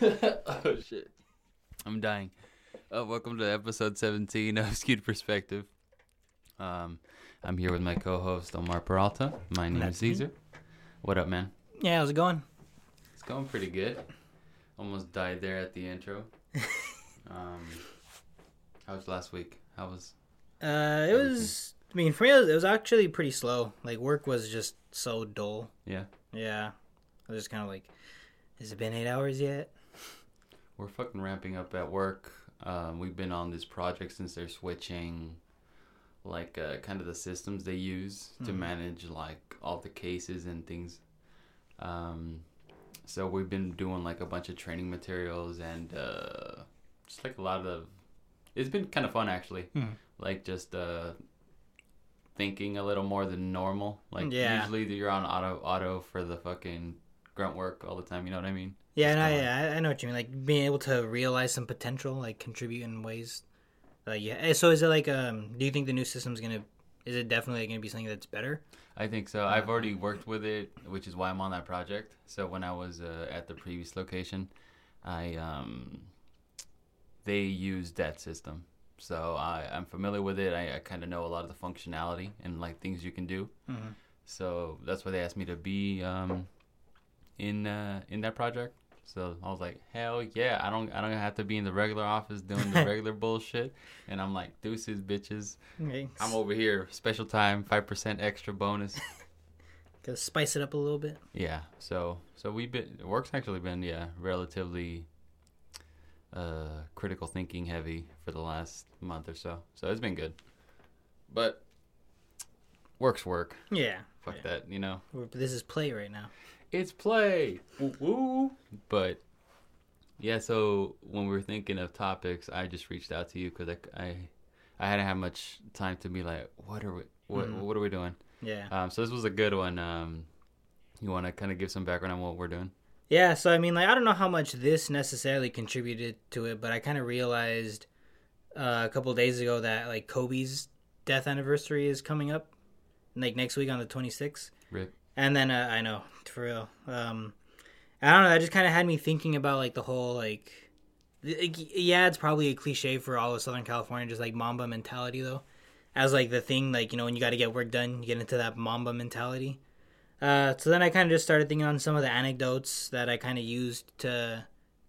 oh shit. I'm dying. Uh, welcome to episode 17 of Skewed Perspective. Um, I'm here with my co-host Omar Peralta. My name That's is me. Caesar. What up, man? Yeah, how's it going? It's going pretty good. Almost died there at the intro. um, how was last week? How was? Uh, it was. I mean, for me, it was, it was actually pretty slow. Like work was just so dull. Yeah, Yeah, I was just kind of like, has it been eight hours yet? We're fucking ramping up at work. Um, we've been on this project since they're switching, like, uh, kind of the systems they use to Mhm. manage like all the cases and things. Um, so we've been doing like a bunch of training materials and uh, just like a lot of. It's been kind of fun actually. Mhm. Like just uh, thinking a little more than normal. Like Yeah. usually you're on auto auto for the fucking grunt work all the time. You know what I mean? Yeah, yeah, I, I know what you mean. Like being able to realize some potential, like contribute in ways. Uh, yeah. eh, So is it like um? Do you think the new system's gonna? Is it definitely gonna be something that's better? I think so. I've already worked with it, which is why I'm on that project. So when I was uh, at the previous location, I um, they used that system. So I, I'm familiar with it. I, I kind of know a lot of the functionality and like things you can do. Mhm. So that's why they asked me to be um, in uh, in that project. So I was like, hell yeah! I don't I don't have to be in the regular office doing the regular bullshit. And I'm like, deuces, bitches. Okay. I'm over here, special time, five percent extra bonus. to spice it up a little bit. Yeah. So so we've been work's actually been yeah relatively uh critical thinking heavy for the last month or so. So it's been good. But work's work. Yeah. Fuck Yeah. that, you know. We're- This is play right now. It's play. Woo. But yeah, so when we were thinking of topics, I just reached out to you cuz I, I I hadn't had much time to be like, what are we what Mhm. what are we doing? Yeah. Um so this was a good one. Um you want to kind of give some background on what we're doing? Yeah, so I mean, like, I don't know how much this necessarily contributed to it, but I kind of realized uh, a couple days ago that like Kobe's death anniversary is coming up, like next week on the 26th. Rip. And then uh, I know for real. Um, I don't know. That just kind of had me thinking about like the whole like, yeah, it's probably a cliche for all of Southern California, just like Mamba mentality though, as like the thing like you know when you got to get work done, you get into that Mamba mentality. Uh, so then I kind of just started thinking on some of the anecdotes that I kind of used to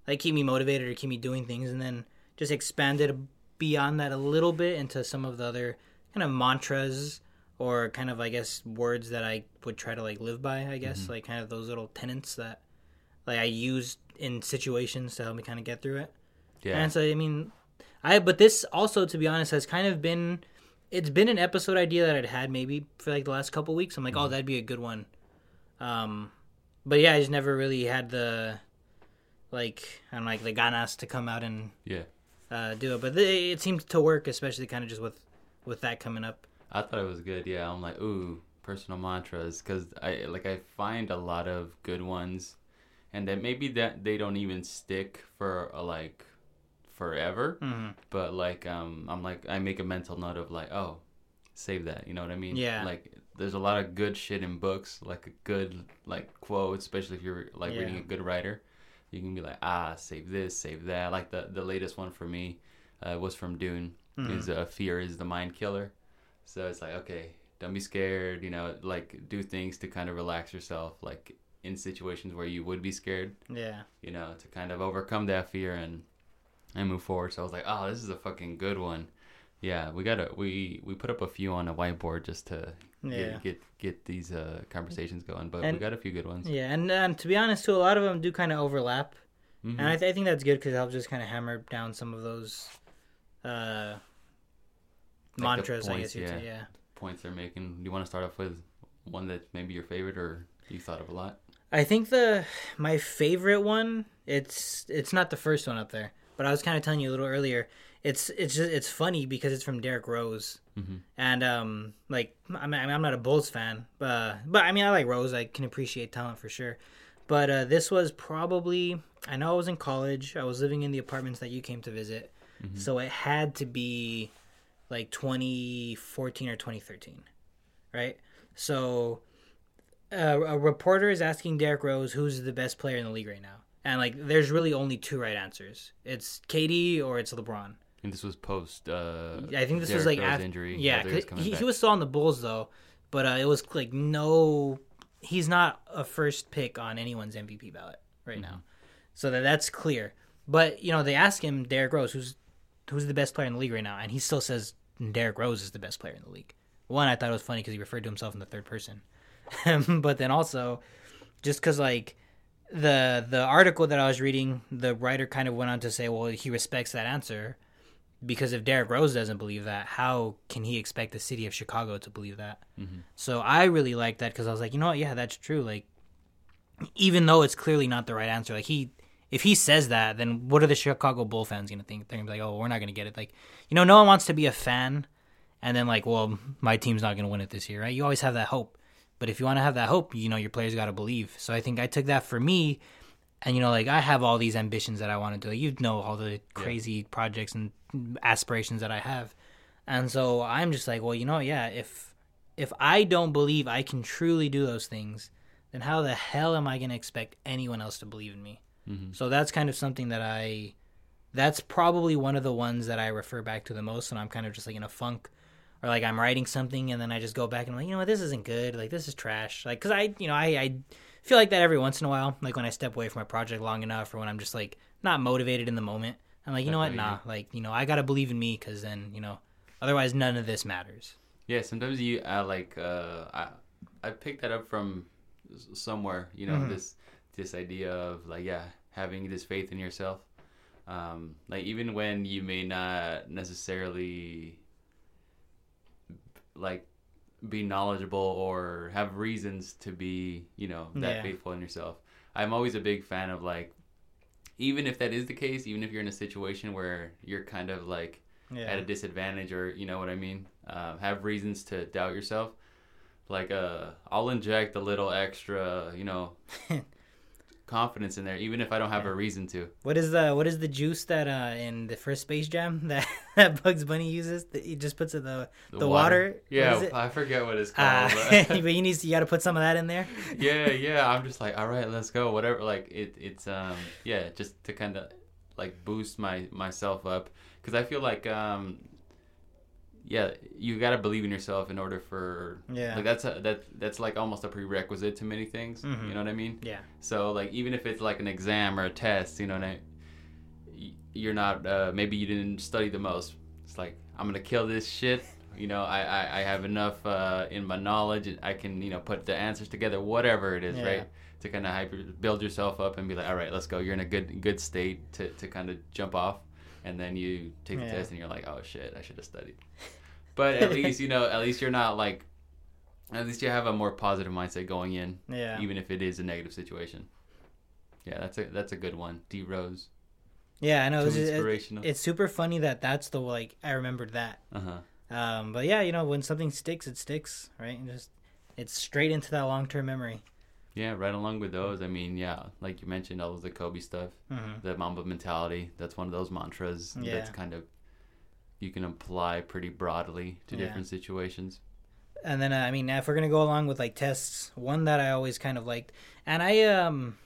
like keep me motivated or keep me doing things, and then just expanded beyond that a little bit into some of the other kind of mantras or kind of I guess words that I would try to like live by. I guess like kind of those little tenets that like I use in situations to help me kind of get through it. Yeah. And so I mean, I but this also to be honest has kind of been it's been an episode idea that I'd had maybe for like the last couple weeks. I'm like, oh, that'd be a good one. Um, but yeah, I just never really had the like I don't know, like the ganas to come out and yeah. uh, do it. But they, it seemed to work, especially kind of just with with that coming up. I thought it was good. Yeah, I'm like, ooh, personal mantras, because I like I find a lot of good ones, and that maybe that they don't even stick for a, like forever. hmm But like, um, I'm like, I make a mental note of like, oh, save that. You know what I mean? Yeah. Like, there's a lot of good shit in books, like a good like quote, especially if you're like reading a good writer. You can be like, ah, save this, save that. Like the the latest one for me uh, was from Dune. Mhm. Is uh, fear is the mind killer. So it's like, okay, don't be scared. You know, like do things to kind of relax yourself, like in situations where you would be scared. Yeah. You know, to kind of overcome that fear and and move forward. So I was like, oh, this is a fucking good one. Yeah, we gotta we we put up a few on a whiteboard just to Yeah. get get get these uh conversations going. But we got a few good ones. Yeah, and, and to be honest, too, a lot of them do kind of overlap, Mhm. and I, th- I think that's good because it helps just kind of hammer down some of those uh, the mantras. I points, guess you'd say, yeah. yeah. Points they're making. Do you want to start off with one that's maybe your favorite or you thought of a lot? I think the my favorite one. It's it's not the first one up there, but I was kind of telling you a little earlier. It's it's just it's funny because it's from Derrick Rose, Mm-hmm. and um like I mean I'm not a Bulls fan, but but I mean I like Rose. I can appreciate talent for sure. But uh, this was probably I know I was in college. I was living in the apartments that you came to visit, so it had to be like 2014 or 2013, right? So uh, a reporter is asking Derrick Rose who's the best player in the league right now, and like there's really only two right answers. It's KD or it's LeBron. And this was post. Uh, I think this was like Rose after, injury. Yeah, he was 'cause coming he, he was still on the Bulls though, but uh, it was like no, he's not a first pick on anyone's MVP ballot right Mm-hmm. now, so that that's clear. But you know they ask him Derrick Rose, who's who's the best player in the league right now, and he still says Derrick Rose is the best player in the league. One, I thought it was funny because he referred to himself in the third person, but then also just because like the the article that I was reading, the writer kind of went on to say, well, he respects that answer because if Derrick Rose doesn't believe that, how can he expect the city of Chicago to believe that? Mm-hmm. So I really liked that because I was like, you know what? Yeah, that's true. Like, even though it's clearly not the right answer, like he, if he says that, then what are the Chicago Bull fans gonna think? They're gonna be like, oh, we're not gonna get it. Like, you know, no one wants to be a fan, and then like, well, my team's not gonna win it this year, right? You always have that hope. But if you want to have that hope, you know, your players got to believe. So I think I took that for me. And, you know, like I have all these ambitions that I want to do. Like, you know, all the crazy projects and aspirations that I have. And so I'm just like, well, you know, yeah, if if I don't believe I can truly do those things, then how the hell am I going to expect anyone else to believe in me? So that's kind of something that I that's probably one of the ones that I refer back to the most when I'm kind of just like in a funk or like I'm writing something and then I just go back and I'm like, you know what, this isn't good. Like this is trash. Like, cause I, you know, I, I feel like that every once in a while. Like when I step away from my project long enough, or when I'm just like not motivated in the moment. I'm like, you know what, nah. Like, you know, I gotta believe in me, cause then, you know, otherwise none of this matters. Yeah, sometimes you uh, like uh, I I picked that up from somewhere. You know Mm-hmm. this this idea of like yeah having this faith in yourself. Um, like even when you may not necessarily like be knowledgeable or have reasons to be you know that Yeah. faithful in yourself. I'm always a big fan of like even if that is the case, even if you're in a situation where you're kind of like Yeah. at a disadvantage or you know what I mean, uh, have reasons to doubt yourself. Like uh, I'll inject a little extra, you know, confidence in there, even if I don't have a reason to. What is the what is the juice that uh in the first Space Jam that, that Bugs Bunny uses? That he just puts in the the, water. What Yeah. I forget what it's Uh, called. but but- you need you got to put some of that in there. yeah, yeah. I'm just like, all right, let's go. Whatever. Like it, it's um, yeah, just to kind of like boost my myself up because I feel like um, yeah, you got to believe in yourself in order for Yeah. like that's a, that that's like almost a prerequisite to many things. Mhm. You know what I mean? Yeah. So like even if it's like an exam or a test, you know, and I, you're not uh, maybe you didn't study the most. It's like I'm gonna kill this shit. You know, I I, I have enough uh, in my knowledge. I can you know put the answers together, whatever it is, Yeah. right? To kind of hyper build yourself up and be like, all right, let's go. You're in a good good state to to kind of jump off, and then you take the Yeah. test and you're like, oh shit, I should have studied. But at least you know, at least you're not like. At least you have a more positive mindset going in Yeah. even if it is a negative situation. Yeah, that's a that's a good one. D Rose, Yeah, I know. It's, it- inspirational. it's super funny that that's the like I remembered that. Uh huh. Um, but yeah, you know, when something sticks, it sticks, right? And just it's straight into that long term memory. Yeah, right along with those. I mean, yeah, like you mentioned, all of the Kobe stuff, hmm the Mamba mentality. That's one of those mantras Yeah. that's kind of you can apply pretty broadly to Yeah. different situations. And then uh, I mean, if we're gonna go along with like tests, one that I always kind of liked, and I um,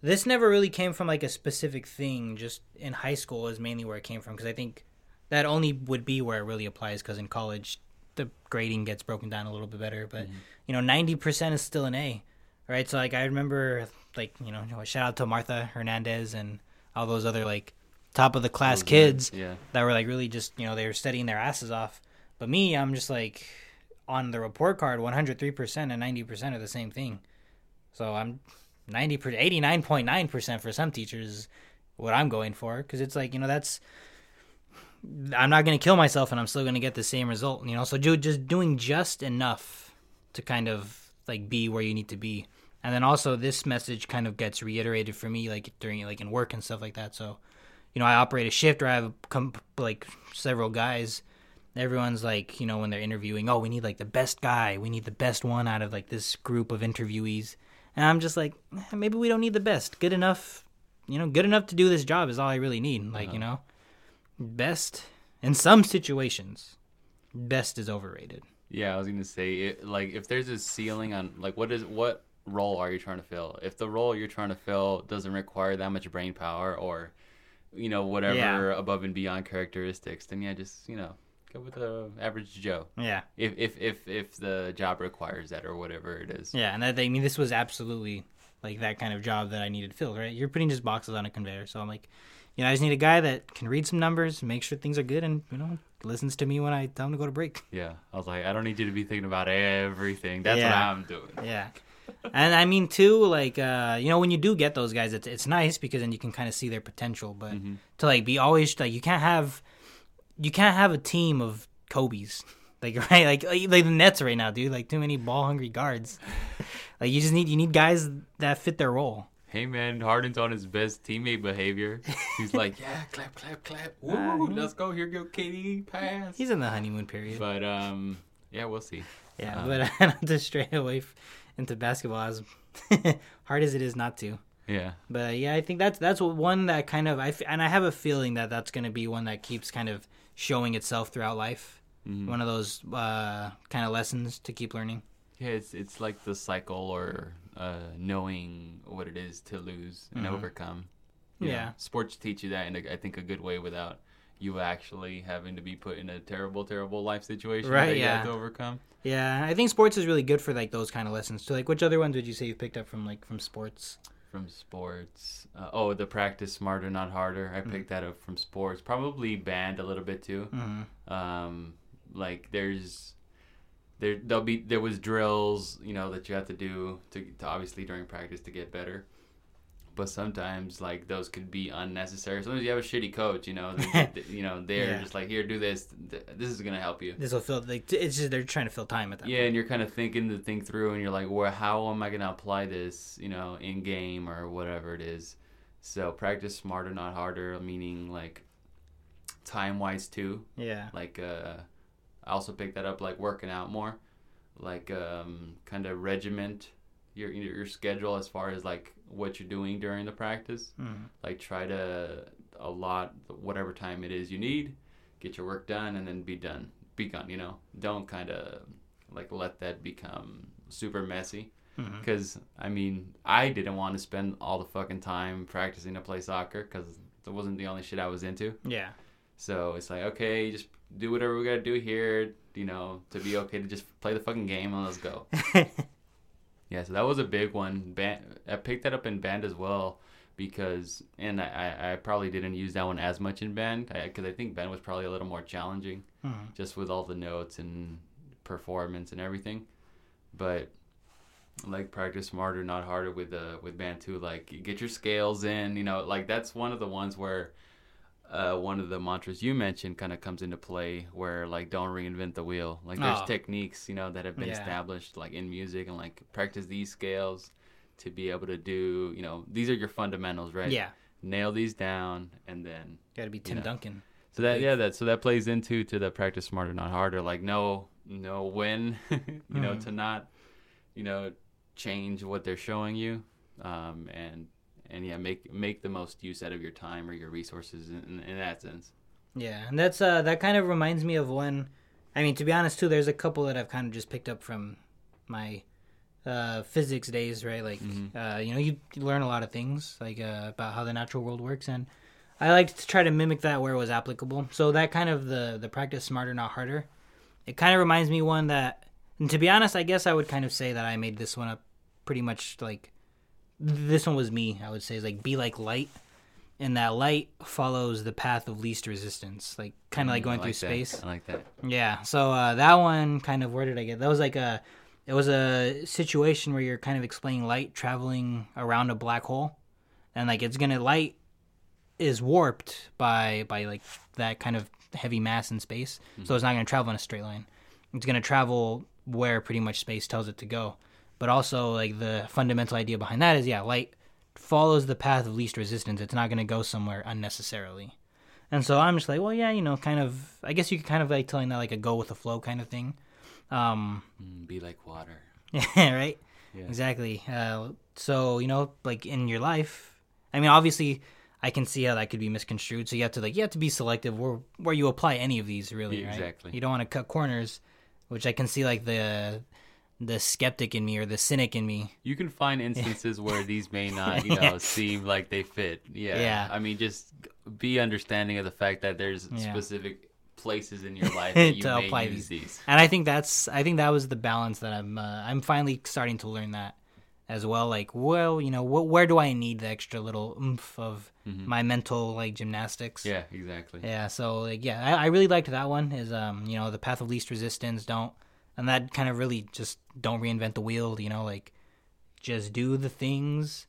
this never really came from like a specific thing. Just in high school is mainly where it came from because I think that only would be where it really applies because in college the grading gets broken down a little bit better. But mm-hmm. you know, ninety percent is still an A, right? So like I remember like you know shout out to Martha Hernandez and all those other like top of the class Those kids Yeah. that were like really just you know they were studying their asses off. But me, I'm just like on the report card, 103 percent and 90 percent are the same thing. So I'm 90 per 89.9 percent for some teachers is what I'm going for because it's like you know that's I'm not gonna kill myself and I'm still gonna get the same result. You know, so do, just doing just enough to kind of like be where you need to be. And then also this message kind of gets reiterated for me like during like in work and stuff like that. So you know, I operate a shift where I have come like several guys. Everyone's like, you know, when they're interviewing, oh, we need like the best guy. We need the best one out of like this group of interviewees. And I'm just like, eh, maybe we don't need the best. Good enough, you know, good enough to do this job is all I really need. Like, you know, best in some situations, best is overrated. Yeah, I was gonna say it, like if there's a ceiling on like what is what role are you trying to fill? If the role you're trying to fill doesn't require that much brain power or, you know, whatever Yeah. above and beyond characteristics, then yeah, just you know, go with the average Joe. Yeah, If if if if the job requires that or whatever it is. yeah, and that, I mean, this was absolutely like that kind of job that I needed filled. Right, you're putting just boxes on a conveyor, so I'm like, you know, I just need a guy that can read some numbers, make sure things are good, and you know, listens to me when I tell him to go to break. Yeah, I was like, I don't need you to be thinking about everything. That's what I'm doing. Yeah. And I mean too, like uh, you know, when you do get those guys, it's it's nice because then you can kind of see their potential. But Mm-hmm. to like be always like you can't have you can't have a team of Kobe's. Like right, like like the Nets right now, dude. Like too many ball hungry guards. like you just need you need guys that fit their role. Hey man, Harden's on his best teammate behavior. He's like, yeah, clap, clap, clap. Woo, Uh, let's go. Here go KD pass. He's in the honeymoon period. But um, yeah, we'll see. yeah, uh, but not to stray away f- into basketball as hard as it is not to. Yeah, But yeah, I think that's that's one that kind of I f- and I have a feeling that that's going to be one that keeps kind of showing itself throughout life. Mm-hmm. One of those uh, kind of lessons to keep learning. yeah. It's it's like the cycle or uh, knowing what it is to lose and overcome. You know, Mm-hmm. Yeah. sports teach you that in a, I think a good way without you actually having to be put in a terrible, terrible life situation Right, that you yeah. have to overcome. Yeah, I think sports is really good for like those kind of lessons. So like, which other ones would you say you picked up from like from sports? from sports. Uh, oh, the practice smarter, not harder. Mm-hmm. I picked that up from sports. Probably band a little bit too. Mm-hmm. Um, like there's there there'll be there was drills you know that you have to do to, to obviously during practice to get better. But sometimes like those could be unnecessary. Sometimes you have a shitty coach, you know. they- they- you know they're Yeah. just like here, do this. This is gonna help you. This will fill like it's just they're trying to fill time at that. Yeah, and you're kind of thinking the thing through, and you're like, well, how am I going to apply this, you know, in game or whatever it is? So practice smarter, not harder, meaning like time wise too. Yeah. Like, uh, I also picked that up, like working out more, like um, kind of regiment your your schedule as far as like what you're doing during the practice. Mhm. Like try to a lot whatever time it is you need, get your work done, and then be done. Be gone. You know, don't kind of like let that become super messy. Because I mean, I didn't want to spend all the fucking time practicing to play soccer because it wasn't the only shit I was into. Yeah. So it's like, okay, just do whatever we gotta do here, you know, to be okay to just play the fucking game and let's go. yeah, so that was a big one. Band, I picked that up in band as well because, and I, I, I probably didn't use that one as much in band because I, think band was probably a little more challenging Mhm. just with all the notes and performance and everything. But like practice smarter, not harder with uh, with band too. Like get your scales in, you know, like that's one of the ones where uh, one of the mantras you mentioned kind of comes into play where like don't reinvent the wheel. Like there's Oh. techniques, you know, that have been Yeah. established like in music and like practice these scales to be able to do, you know, these are your fundamentals, right? Yeah. Nail these down and then Got to be Tim know. Duncan. so that yeah, that so that plays into to the practice smarter, not harder. Like know know when, you know, Mhm. to not, you know, change what they're showing you, um, and and yeah, make make the most use out of your time or your resources in, in, that sense. Yeah, and that's uh that kind of reminds me of one. I mean, to be honest, too, there's a couple that I've kind of just picked up from my uh, physics days, right? Like, uh, you know, you, you learn a lot of things like uh, about how the natural world works, and I like to try to mimic that where it was applicable. So that kind of the the practice smarter, not harder. It kind of reminds me one that, and to be honest, I guess I would kind of say that I made this one up pretty much like this one was me. I would say is like be like light and that light follows the path of least resistance, like kind of like Mm, going I through that. space. I like that. Yeah. So uh, that one kind of where did I get? That was like a it was a situation where you're kind of explaining light traveling around a black hole, and like it's gonna light is warped by by like that kind of heavy mass in space, so it's not gonna travel in a straight line. It's gonna travel where pretty much space tells it to go. But also like the fundamental idea behind that is yeah, light follows the path of least resistance. It's not gonna go somewhere unnecessarily. And so I'm just like, well, yeah, you know, kind of. I guess you could kind of like telling that like a go with the flow kind of thing. Um, Mm, be like water. Yeah. Right? Yeah. Exactly. Uh, so you know, like in your life, I mean, obviously, I can see how that could be misconstrued. So you have to like you have to be selective where where you apply any of these, really. Yeah, right? exactly. You don't want to cut corners, which I can see like the the skeptic in me or the cynic in me. You can find instances where these may not, you know, seem like they fit. Yeah. Yeah. I mean, just be understanding of the fact that there's Yeah. specific places in your life that you To may apply use these. these. And I think that's I think that was the balance that I'm uh, I'm finally starting to learn that as well. Like, well, you know, wh- where do I need the extra little oomph of my mental like gymnastics? Mm-hmm. Yeah, exactly. Yeah, so like yeah, I, I really liked that one. Is um you know the path of least resistance. Don't and that kind of really just don't reinvent the wheel. You know like just do the things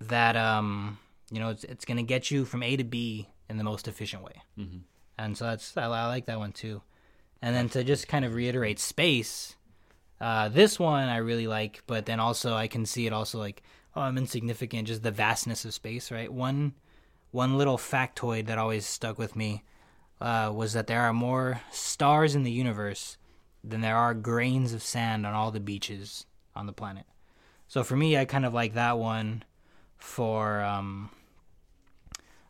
that um you know it's it's gonna get you from A to B in the most efficient way. Mhm. And so that's I, I like that one too. And then to just kind of reiterate space, uh, this one I really like, but then also I can see it also like oh I'm insignificant, just the vastness of space, right? One one little factoid that always stuck with me uh, was that there are more stars in the universe than there are grains of sand on all the beaches on the planet. So for me, I kind of like that one for um,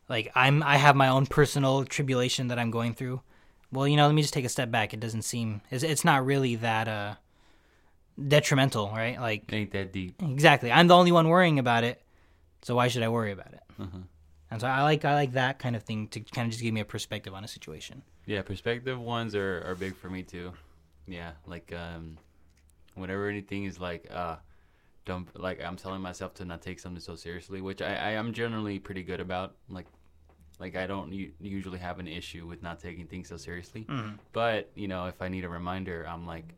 like I'm I have my own personal tribulation that I'm going through. Well, you know, let me just take a step back. It doesn't seem it's, it's not really that uh detrimental, right? Like Ain't that deep. Exactly. I'm the only one worrying about it, so why should I worry about it? Uh-huh. And so I like I like that kind of thing to kind of just give me a perspective on a situation. Yeah, perspective ones are, are big for me too. Yeah, like um, whenever anything is like uh, don't like I'm telling myself to not take something so seriously, which I, I am generally pretty good about. Like, like I don't u- usually have an issue with not taking things so seriously. But you know, if I need a reminder, I'm like,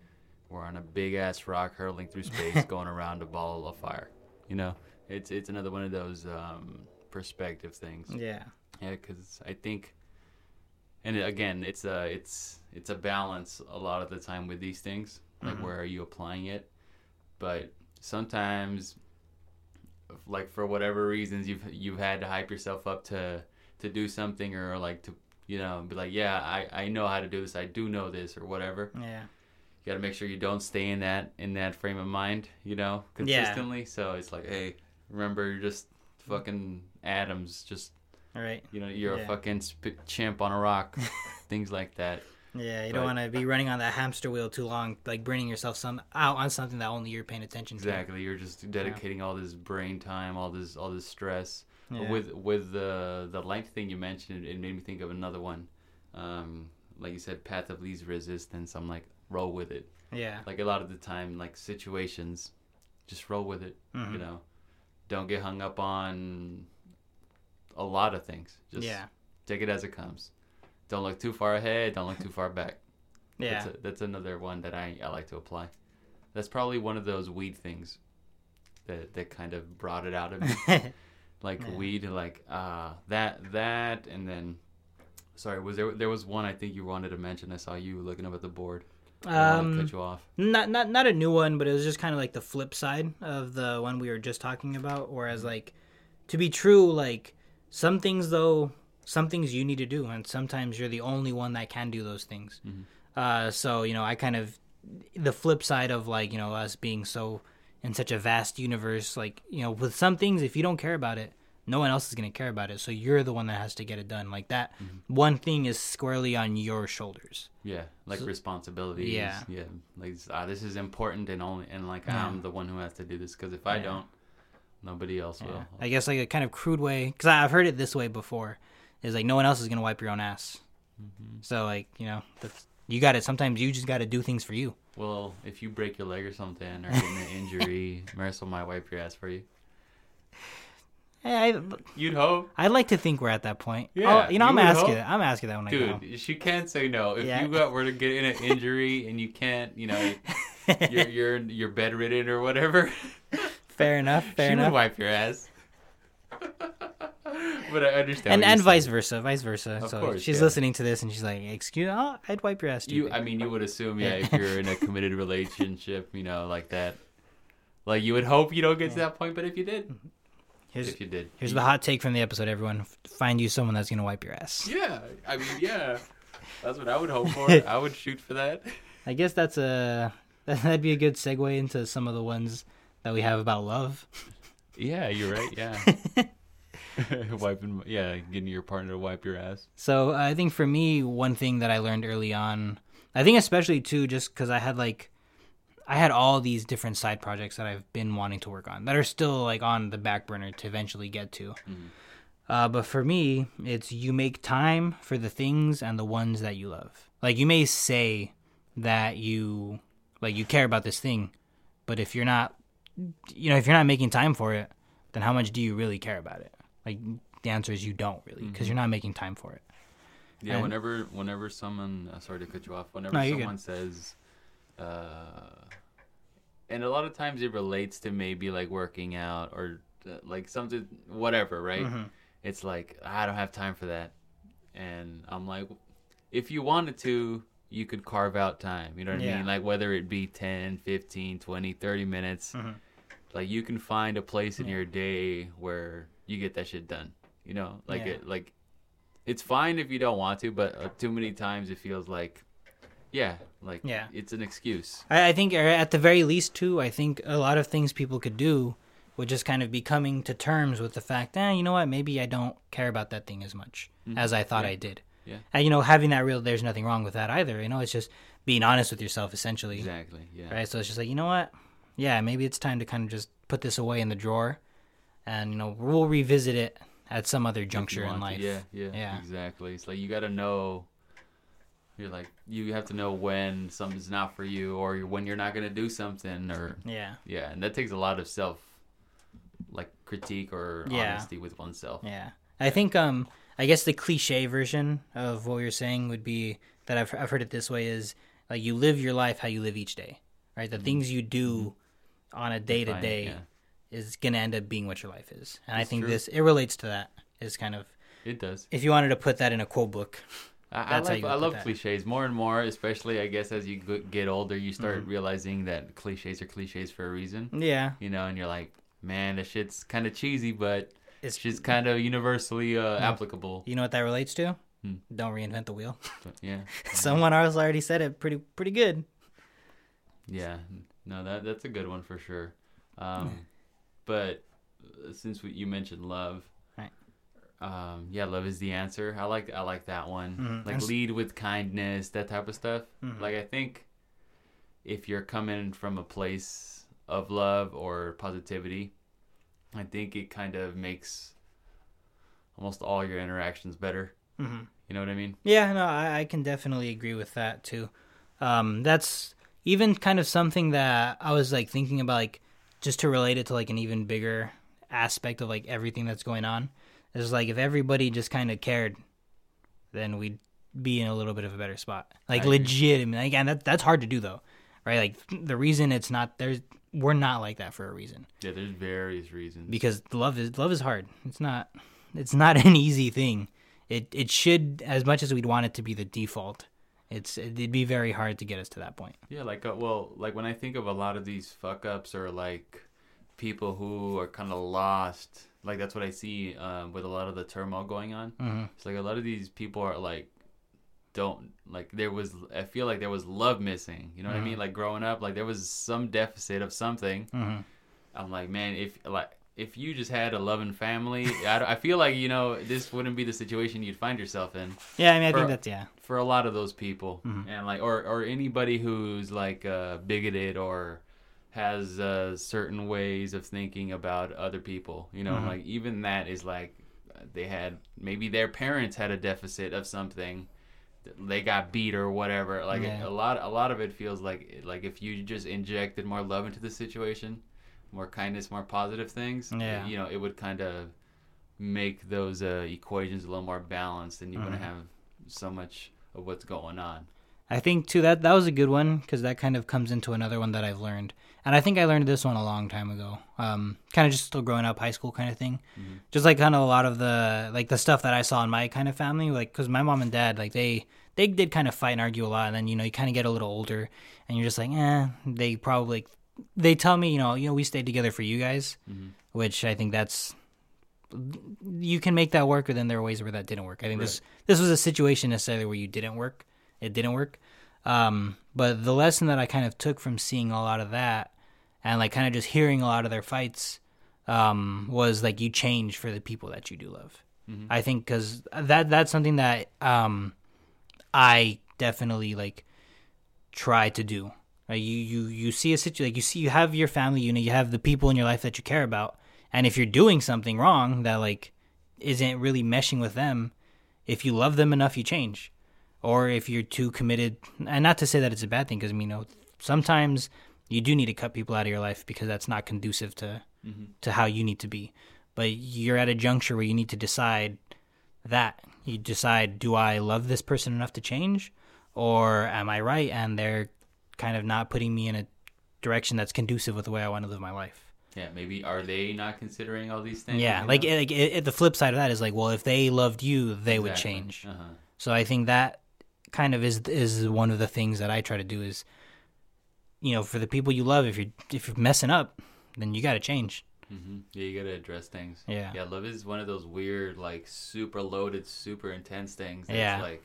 we're on a big ass rock hurling through space, going around a ball of fire. You know, it's it's another one of those um, perspective things. Yeah. Yeah, because I think, and again, it's a it's it's a balance a lot of the time with these things. Like, mm-hmm. where are you applying it? But sometimes, like for whatever reasons, you've you've had to hype yourself up to to do something or like to you know be like, yeah, I I know how to do this. I do know this or whatever. Yeah. You got to make sure you don't stay in that in that frame of mind. You know, Yeah. consistently. So it's like, hey, remember, you're just fucking atoms. Just right. you know, you're Yeah. a fucking sp- chimp on a rock, things like that. Yeah, you But- don't want to be running on that hamster wheel too long, like burning yourself some out on something that only you're paying attention to. Exactly, you're just dedicating all this brain time, all this, all this stress. Yeah. With with the the length thing you mentioned, it made me think of another one. Um, like you said, path of least resistance. I'm like, roll with it. Yeah. Like a lot of the time, like situations, just roll with it. Mm-hmm. You know, don't get hung up on a lot of things. Just Yeah. take it as it comes. Don't look too far ahead. Don't look too far back. Yeah. That's, a, that's another one that I, I like to apply. That's probably one of those weed things that that kind of brought it out of me. like Yeah. weed, like uh that that, and then sorry, was there there was one I think you wanted to mention? I saw you looking up at the board. Um, cut you off. not not not a new one, but it was just kind of like the flip side of the one we were just talking about. Whereas, like, to be true, like some things though, some things you need to do, and sometimes you're the only one that can do those things. Uh, so you know, I kind of the flip side of like you know us being so in such a vast universe, like you know, with some things, if you don't care about it, no one else is gonna care about it. So you're the one that has to get it done. Like that one thing is squarely on your shoulders. Yeah, like responsibilities. Yeah. yeah. Like ah, this is important, and only and like I'm the one who has to do this because if I Yeah. don't, nobody else will. I guess like a kind of crude way, because I've heard it this way before, is like no one else is gonna wipe your own ass. Mm-hmm. So like you know that's you got it. Sometimes you just got to do things for you. Well, if you break your leg or something or get an injury, Marisol might wipe your ass for you. Hey, I, You'd hope. I'd like to think we're at that point. Yeah, Oh, you know you I'm asking hope. that. I'm asking that when I go. Dude, she can't say no. If Yeah. you got were to get in an injury and you can't, you know, you're you're you're bedridden or whatever, Fair enough. Fair she enough. would wipe your ass. but I understand. and and vice versa, vice versa. Of so course, she's yeah. listening to this and she's like, "Excuse, oh, I'd wipe your ass." You, I mean, you would assume, yeah, if you're in a committed relationship, you know, like that, like you would hope you don't get to that point. But if you did, mm-hmm. here's if you did, here's you- the hot take from the episode. Everyone, find you someone that's gonna wipe your ass. Yeah, I mean, yeah, that's what I would hope for. I would shoot for that. I guess that's a that'd be a good segue into some of the ones that we have about love. Yeah, you're right. Yeah. Wiping, yeah, getting your partner to wipe your ass. So I think for me, one thing that I learned early on, I think especially too, just because I had like, I had all these different side projects that I've been wanting to work on that are still like on the back burner to eventually get to. Uh, but for me, it's you make time for the things and the ones that you love. Like you may say that you like you care about this thing, but if you're not, you know, if you're not making time for it, then how much do you really care about it? Like the answer is you don't really because you're not making time for it. Yeah, And- whenever whenever someone uh, sorry to cut you off. Whenever No, you're good. someone says, uh, and a lot of times it relates to maybe like working out or uh, like something whatever, right? Mm-hmm. It's like I don't have time for that, and I'm like, if you wanted to, you could carve out time. You know what I mean? Like whether it be 10, 15, 20, 30 minutes. Mhm. Like you can find a place in Yeah. your day where you get that shit done. You know, like Yeah. it like it's fine if you don't want to, but uh, too many times it feels like, yeah, like Yeah. it's an excuse. I, I think uh, at the very least too, I think a lot of things people could do would just kind of be coming to terms with the fact, eh, you know what, maybe I don't care about that thing as much as I thought Yeah. I did. Yeah. And you know, having that real, there's nothing wrong with that either. You know, it's just being honest with yourself essentially. Exactly. Yeah. Right. So it's just like, you know what? Yeah, maybe it's time to kind of just put this away in the drawer, and you know, we'll revisit it at some other juncture in life. Yeah, yeah, Yeah. exactly. It's like you got to know. You're like you have to know when something's not for you, or when you're not gonna do something, or Yeah. yeah, and that takes a lot of self, like critique or Yeah. honesty with oneself. Yeah. I think um I guess the cliche version of what you're saying would be that I've I've heard it this way is like you live your life how you live each day. Right? The things you do on a day to day is gonna end up being what your life is. And I think true. this it relates to that. Is kind of It does. if you wanted to put that in a quote book. I, I, like, I love cliches more and more, especially I guess as you g- get older, you start Mm-hmm. realizing that cliches are cliches for a reason. Yeah. You know, and you're like, man, that shit's kind of cheesy, but It's just kind of universally uh, applicable. you know what that relates to? Hmm. Don't reinvent the wheel. Yeah, Someone else already said it pretty pretty good. yeah. No, that that's a good one for sure. Um, but uh, since we, you mentioned love, Right. um, yeah, love is the answer. I like I like that one. Mhm. Like lead with kindness, that type of stuff. Mhm. Like I think if you're coming from a place of love or positivity, I think it kind of makes almost all your interactions better. hmm You know what I mean? Yeah, no, I, I can definitely agree with that too. Um, that's even kind of something that I was like thinking about, like just to relate it to like an even bigger aspect of like everything that's going on. Is like if everybody just kind of cared, then we'd be in a little bit of a better spot. Like I agree. legitimate, again, that that's hard to do though, right? Like the reason it's not there's we're not like that for a reason Yeah, there's various reasons. because love is love is hard. It's not it's not an easy thing. It it should as much as we'd want it to be the default. It's it'd be very hard to get us to that point. Yeah, like uh, well, like when I think of a lot of these fuck ups or like people who are kind of lost, like that's what I see um, with a lot of the turmoil going on. Mm-hmm. It's like a lot of these people are like don't like there was I feel like there was love missing. You know what I mean? Like growing up, like there was some deficit of something. Mm-hmm. I'm like, man, if like if you just had a loving family, I, I feel like you know this wouldn't be the situation you'd find yourself in Yeah, I mean, I For- think that's yeah. for a lot of those people Mhm. and like or or anybody who's like uh bigoted or has uh certain ways of thinking about other people you know Mhm. like even that is like they had maybe their parents had a deficit of something they got beat or whatever like Yeah. a lot a lot of it feels like like if you just injected more love into the situation more kindness more positive things Yeah. you know it would kind of make those uh, equations a little more balanced and you wouldn't Mhm. have so much of what's going on I think too that that was a good one because that kind of comes into another one that I've learned, and I think I learned this one a long time ago. Um, kind of just still growing up, high school kind of thing. Mhm. Just like kind of a lot of the like the stuff that I saw in my kind of family, like because my mom and dad like they they did kind of fight and argue a lot, and then you know you kind of get a little older, and you're just like, eh, they probably they tell me you know you know we stayed together for you guys, Mhm. which I think that's you can make that work, but then there are ways where that didn't work. I think this this was a situation necessarily where you didn't work. It didn't work. Um, but the lesson that I kind of took from seeing a lot of that and like kind of just hearing a lot of their fights um, was like you change for the people that you do love. Mhm. I think because that that's something that um, I definitely like try to do Right? You you you see a situation like you see you have your family unit, you have the people in your life that you care about, and if you're doing something wrong that like isn't really meshing with them, if you love them enough, you change. Or if you're too committed, and not to say that it's a bad thing, because I mean you know sometimes you do need to cut people out of your life because that's not conducive to mm-hmm. to how you need to be. But you're at a juncture where you need to decide that you decide: do I love this person enough to change, or am I right and they're kind of not putting me in a direction that's conducive with the way I want to live my life? Yeah, maybe are they not considering all these things? Yeah, you like know? like it, it, the flip side of that is like, well, if they loved you, they would change. Uh-huh. So I think that kind of is is one of the things that I try to do is, you know, for the people you love, if you're if you're messing up, then you got to change. hmm Yeah, you gotta address things. Yeah. Yeah, love is one of those weird, like super loaded, super intense things. That's Yeah. like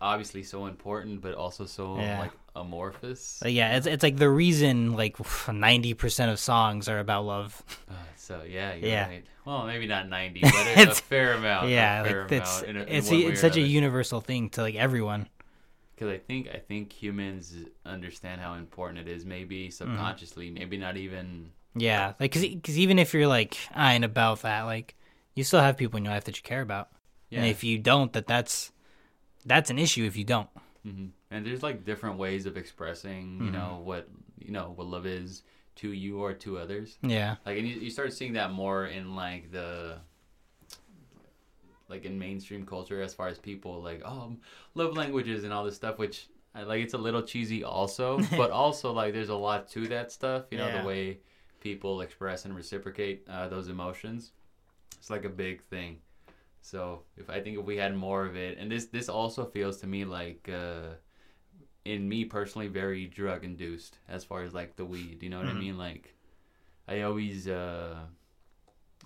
obviously so important, but also so Yeah. like amorphous. But yeah, it's it's like the reason like ninety percent of songs are about love. Uh, so yeah, Yeah. right. Well, maybe not ninety, but a, a It's- fair amount. yeah, fair like it's in a- in it's it's such a universal thing to like everyone. Because I think I think humans understand how important it is. Maybe Mm-hmm. subconsciously, maybe not even. Yeah, like because even if you're like I ain't about that, like you still have people in your life that you care about, Yeah. and if you don't, that that's that's an issue. If you don't, hmm And there's like different ways of expressing, you know, what you know what love is to you or to others. yeah, Like, and you, you start seeing that more in like the like in mainstream culture as far as people like oh love languages and all this stuff, which I like it's a little cheesy also, but also like there's a lot to that stuff. You know, Yeah. the way people express and reciprocate uh, those emotions. It's like a big thing. So if I think if we had more of it, and this this also feels to me like, uh, in me personally, very drug induced as far as like the weed. You know what I mean? Like, I always uh,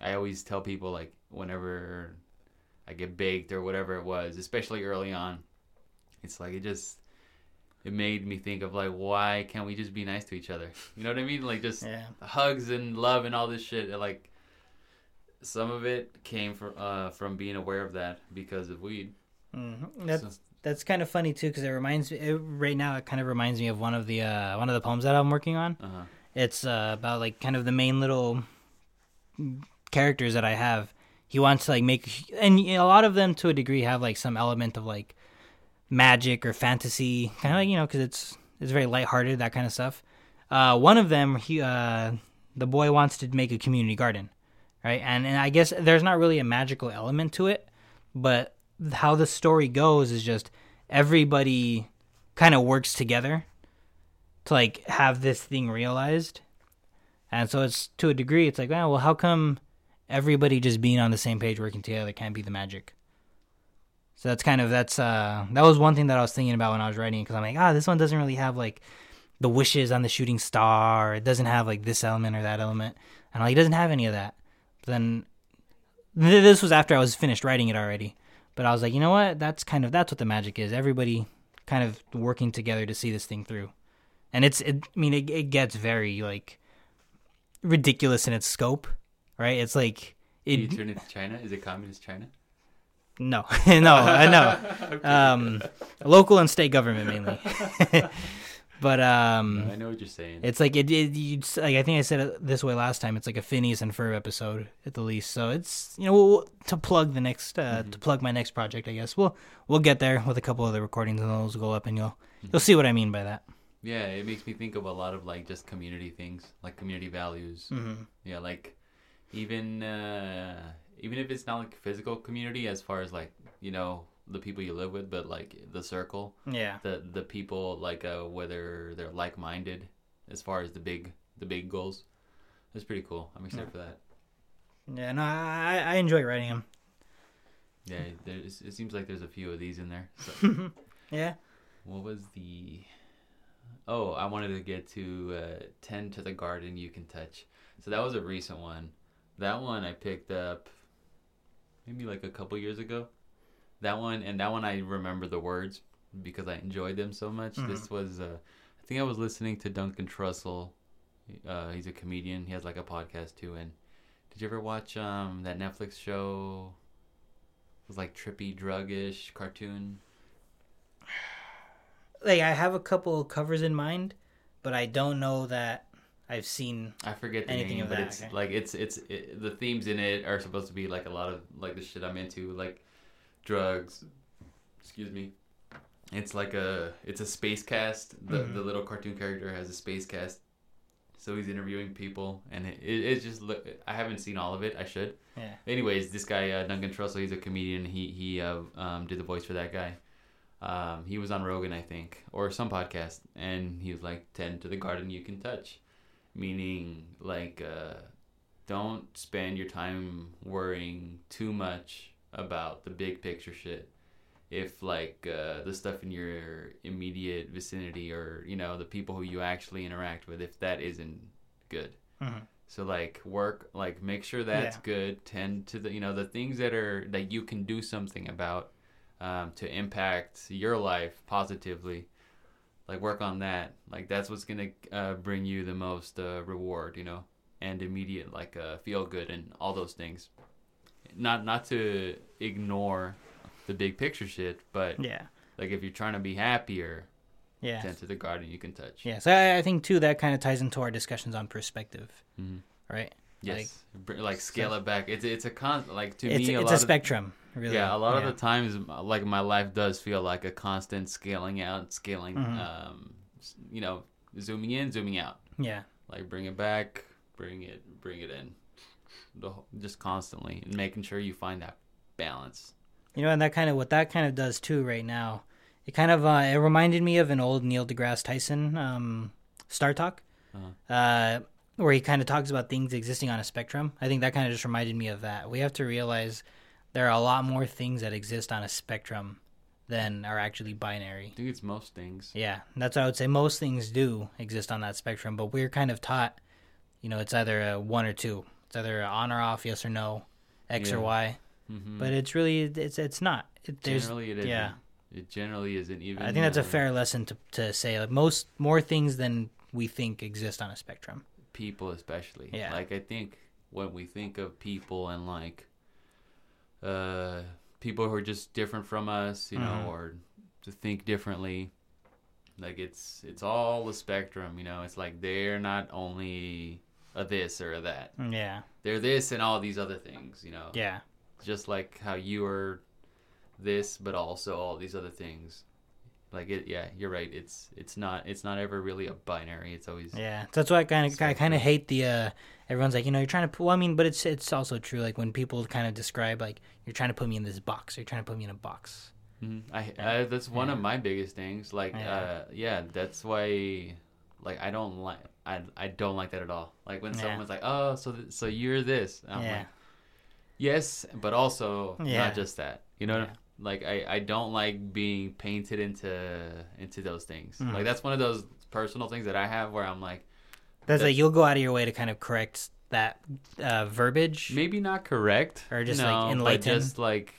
I always tell people like whenever I get baked or whatever it was, especially early on, it's like it just it made me think of like why can't we just be nice to each other? You know what I mean? Like just yeah, hugs and love and all this shit. and, Like some of it came from uh, from being aware of that because of weed. mm that's So- that's kind of funny too because it reminds me it, right now. It kind of reminds me of one of the uh, one of the poems that I'm working on. Uh-huh. It's uh, about like kind of the main little characters that I have. He wants to like make, and a lot of them to a degree have like some element of like magic or fantasy, kind of like you know because it's it's very lighthearted that kind of stuff. Uh, one of them, he uh, the boy wants to make a community garden, right? And and I guess there's not really a magical element to it, but how the story goes is just everybody kind of works together to like have this thing realized. And so it's to a degree, it's like, well, how come everybody just being on the same page, working together, can't be the magic? So that's kind of that's uh that was one thing that I was thinking about when I was writing because I'm like, ah, this one doesn't really have like the wishes on the shooting star. It doesn't have like this element or that element, and like, it doesn't have any of that. Then th- this was after I was finished writing it already, but I was like, you know what? That's kind of that's what the magic is. Everybody kind of working together to see this thing through, and it's it, I mean it, it gets very like ridiculous in its scope, right? It's like Did you it turn into China? Is it communist China? no no I know um local and state government mainly, but um I know what you're saying. it's like it, it you like I think I said it this way last time. It's like a Phineas and Ferb episode at the least. So it's you know we'll, to plug the next uh, to plug my next project. I guess we'll we'll get there with a couple of the recordings and those will go up and you'll you'll see what I mean by that. Yeah, it makes me think of a lot of like just community things, like community values. Mm-hmm. Yeah, like even uh, even if it's not like physical community, as far as like you know the people you live with, but like the circle, Yeah. the the people like uh, whether they're like minded, as far as the big the big goals. That's pretty cool. I'm excited for that. Yeah. No, I I enjoy writing them. Yeah, there's, it seems like there's a few of these in there. So. Yeah. What was the? Oh, I wanted to get to uh, tend to the garden you can touch. So that was a recent one. That one I picked up maybe like a couple years ago. That one and that one I remember the words because I enjoyed them so much. This was uh, I think I was listening to Duncan Trussell. Uh, he's a comedian. He has like a podcast too. And did you ever watch um, that Netflix show? It was like trippy, druggish cartoon. like I have a couple of covers in mind, but I don't know that I've seen. I forget the Anything name, of but that, it's okay. like it's it's it, the themes in it are supposed to be like a lot of like the shit I'm into, like drugs. Excuse me. It's like a it's a space cast. The Mhm. the little cartoon character has a space cast, so he's interviewing people, and it, it it's just look. I haven't seen all of it. I should. Yeah. Anyways, this guy uh, Duncan Trussell, he's a comedian. He he uh, um, did the voice for that guy. Um, he was on Rogan, I think, or some podcast, and he was like, "Tend to the garden you can touch," meaning like, uh, don't spend your time worrying too much about the big picture shit. If like uh, the stuff in your immediate vicinity, or you know the people who you actually interact with, if that isn't good, Mhm. so like work, like make sure that's Yeah. good. Tend to the you know the things that are that you can do something about um, to impact your life positively. Like work on that. Like that's what's gonna uh, bring you the most uh, reward, you know, and immediate like uh, feel good and all those things. Not not to ignore the big picture shit, but Yeah. like if you're trying to be happier, Yeah. tend to the garden you can touch. Yeah. So I, I think too that kind of ties into our discussions on perspective, Mhm. right? Yes, Br- like, scale it back. It's it's a con like to It's me a it's lot a of spectrum, really. Yeah, a lot yeah. of the times, like my life does feel like a constant scaling out, scaling, Mhm. um, you know, zooming in, zooming out. Yeah. Like bring it back, bring it, bring it in, the, just constantly, and making sure you find that balance. You know, and that kind of what that kind of does too right now. It kind of uh, it reminded me of an old Neil deGrasse Tyson um, Star Talk, Uh-huh. uh, where he kind of talks about things existing on a spectrum. I think that kind of just reminded me of that. We have to realize there are a lot more things that exist on a spectrum than are actually binary. I think it's most things. Yeah, that's what I would say. Most things do exist on that spectrum, but we're kind of taught, you know, it's either a one or two. It's either on or off, yes or no, X or Yeah. Y. hmm But it's really it's it's not. It, generally, it isn't. yeah. It generally isn't even. I think that's a uh, fair lesson to to say. Like most more things than we think exist on a spectrum. people especially Yeah. like i think when we think of people and like uh people who are just different from us you know Mhm. or to think differently like it's it's all the spectrum you know it's like they're not only a this or a that Yeah, they're this and all these other things you know yeah, just like how you are this but also all these other things like it yeah you're right it's it's not it's not ever really a binary it's always yeah. So that's why I kind of I kind of hate the. uh Everyone's like, you know, you're trying to. Put, well, I mean, but it's it's also true. Like when people kind of describe like you're trying to put me in this box. Or you're trying to put me in a box. Mhm. I, I that's one of my biggest things. Like, Yeah. uh, yeah, that's why, like, I don't like, I, I don't like that at all. Like when Yeah. someone's like, oh, so th- so you're this. I'm yeah, like, yes, but also Yeah. not just that. You know, Yeah. like I, I don't like being painted into into those things. Mhm. Like that's one of those personal things that I have where I'm like, that's That's- like you'll go out of your way to kind of correct that uh verbiage. maybe not correct Or just, no, like, but enlighten? just like.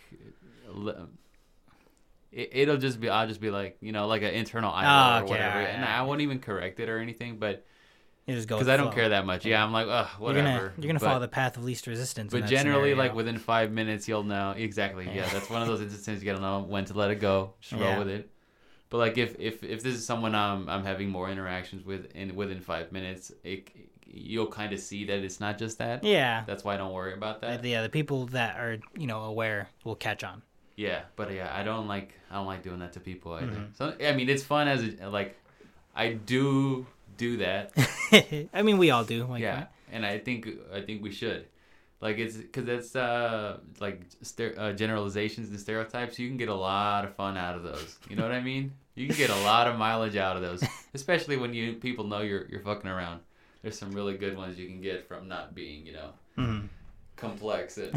It, it'll just be I'll just be like you know like an internal ah, eye Oh, roll or whatever, alright, and I won't even correct it or anything. But You just go because I don't care that much. Yeah, I'm like, ugh, You're whatever. gonna you're gonna but, follow the path of least resistance. But generally, like within five minutes, you'll know exactly. Yeah, Yeah. that's one of those instances you gotta know when to let it go. Just roll Yeah. with it. But like if if if this is someone I'm I'm having more interactions with in within five minutes, it you'll kind of see that it's not just that. yeah, That's why I don't worry about that. Yeah, the people that are you know aware will catch on. Yeah, but yeah, I don't like I don't like doing that to people either. Mhm. So I mean, it's fun as a, like I do do that. I mean, we all do. Like, yeah, and I think I think we should. Like it's because it's uh like ster- uh, generalizations and stereotypes. You can get a lot of fun out of those. You know what I mean? You can get a lot of mileage out of those, especially when you people know you're you're fucking around. There's some really good ones you can get from not being you know Mhm. complex and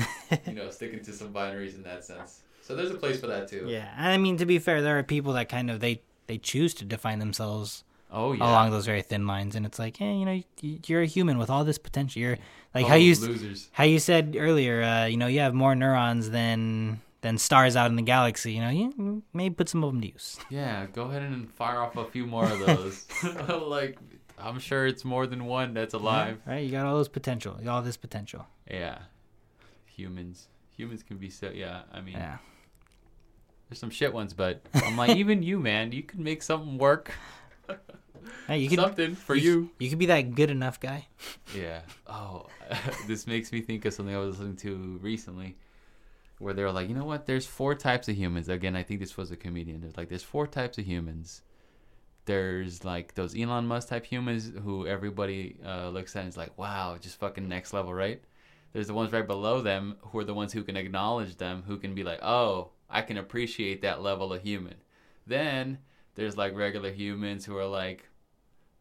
you know sticking to some binaries in that sense. So there's a place for that too. yeah. And I mean, to be fair, there are people that kind of they they choose to define themselves Oh yeah. along those very thin lines, and it's like, hey, you know, you- you're a human with all this potential. You're like Oh, how you losers. how you said earlier. Uh, you know, you have more neurons than than stars out in the galaxy. You know, you maybe put some of them to use. Yeah, go ahead and fire off a few more of those. like, I'm sure it's more than one that's alive. Right? You got all those potential. You got all this potential. Yeah. Humans. Humans can be so, yeah, I mean, Yeah. There's some shit ones, but I'm like, even you, man, you could make something work. Hey, you could something for you. you could be that good enough guy. Yeah. Oh, this makes me think of something I was listening to recently, where they were like, you know what? There's four types of humans. Again, I think this was a comedian. There's like, there's four types of humans. There's like those Elon Musk type humans who everybody uh, looks at and is like, wow, just fucking next level, right? There's the ones right below them who are the ones who can acknowledge them, who can be like, oh, I can appreciate that level of human. Then there's like regular humans who are like,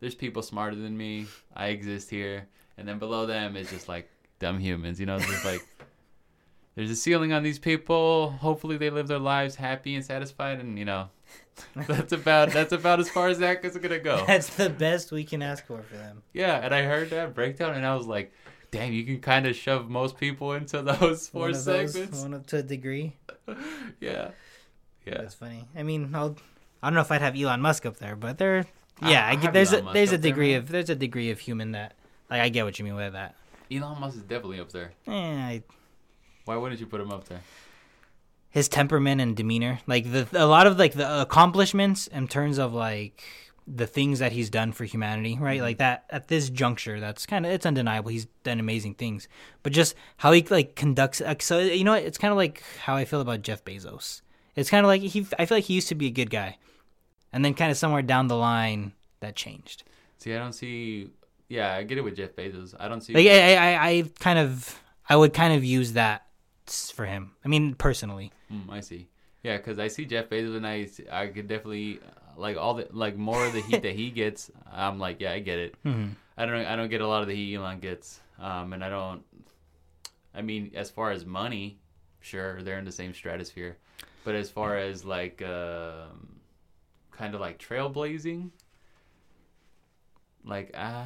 there's people smarter than me. I exist here. And then below them is just like dumb humans. You know, it's just like there's a ceiling on these people. Hopefully they live their lives happy and satisfied and you know that's about that's about as far as that is gonna go. That's the best we can ask for for them. Yeah, and I heard that breakdown and I was like, damn, you can kind of shove most people into those four one of those, segments. one to a degree. yeah. Yeah. That's funny. I mean, I'll, I don't know if I'd have Elon Musk up there, but there, yeah, I I, get there's a Musk there's a up there, degree of there's a degree of human that like I get what you mean by that. Elon Musk is definitely up there. Eh, I, Why wouldn't you put him up there? his temperament and demeanor, like the a lot of like the accomplishments in terms of like the things that he's done for humanity, right? Mm-hmm. Like that at this juncture, that's kind of it's undeniable. He's done amazing things, but just how he like conducts. Like, so you know, what? it's kind of like how I feel about Jeff Bezos. It's kind of like he. I feel like he used to be a good guy, and then kind of somewhere down the line that changed. See, I don't see. Yeah, I get it with Jeff Bezos. I don't see. Like I, I, I kind of, I would kind of use that for him. I mean, personally. Mm, I see. Yeah, because I see Jeff Bezos, and I I could definitely uh, like all the like more of the heat that he gets. I'm like, yeah, I get it. Mhm. I don't I don't get a lot of the heat Elon gets, um, and I don't. I mean, as far as money, sure, they're in the same stratosphere, but as far as like um, kind of like trailblazing. Like ah,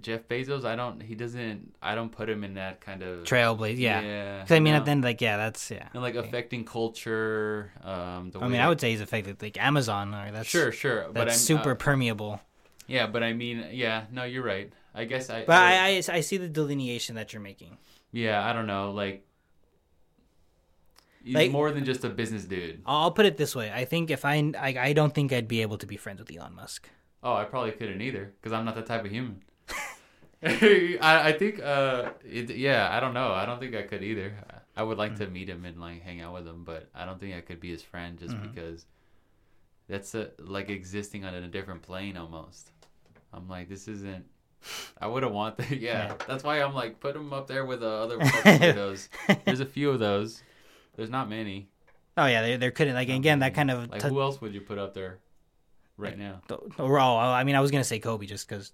Jeff Bezos, I don't. He doesn't. I don't put him in that kind of Trailblaze, yeah. Yeah. Because I mean, no. at the end, like, yeah, that's yeah. and like affecting culture. Um, the I mean, that- I would say he's affected like Amazon, or that's sure, sure, that's but I'm super uh, permeable. yeah, but I mean, yeah, no, you're right. I guess I. But I, I, I see the delineation that you're making. yeah, I don't know, like. He's Like- more than just a business dude. I'll I'll put it this way: I think if I, I, I don't think I'd be able to be friends with Elon Musk. Oh, I probably couldn't either because I'm not that type of human. I, I think, uh, it, yeah, I don't know. I don't think I could either. I would like Mm. to meet him and like hang out with him, but I don't think I could be his friend just Mhm. because that's a, like existing on a different plane almost. I'm like, this isn't. I wouldn't want that. Yeah, Yeah. that's why I'm like, put him up there with the other weirdos. There's a few of those. There's not many. Oh yeah, there, there couldn't like again that kind of. Like, t- who else would you put up there right now? overall, I mean, I was gonna say Kobe just because,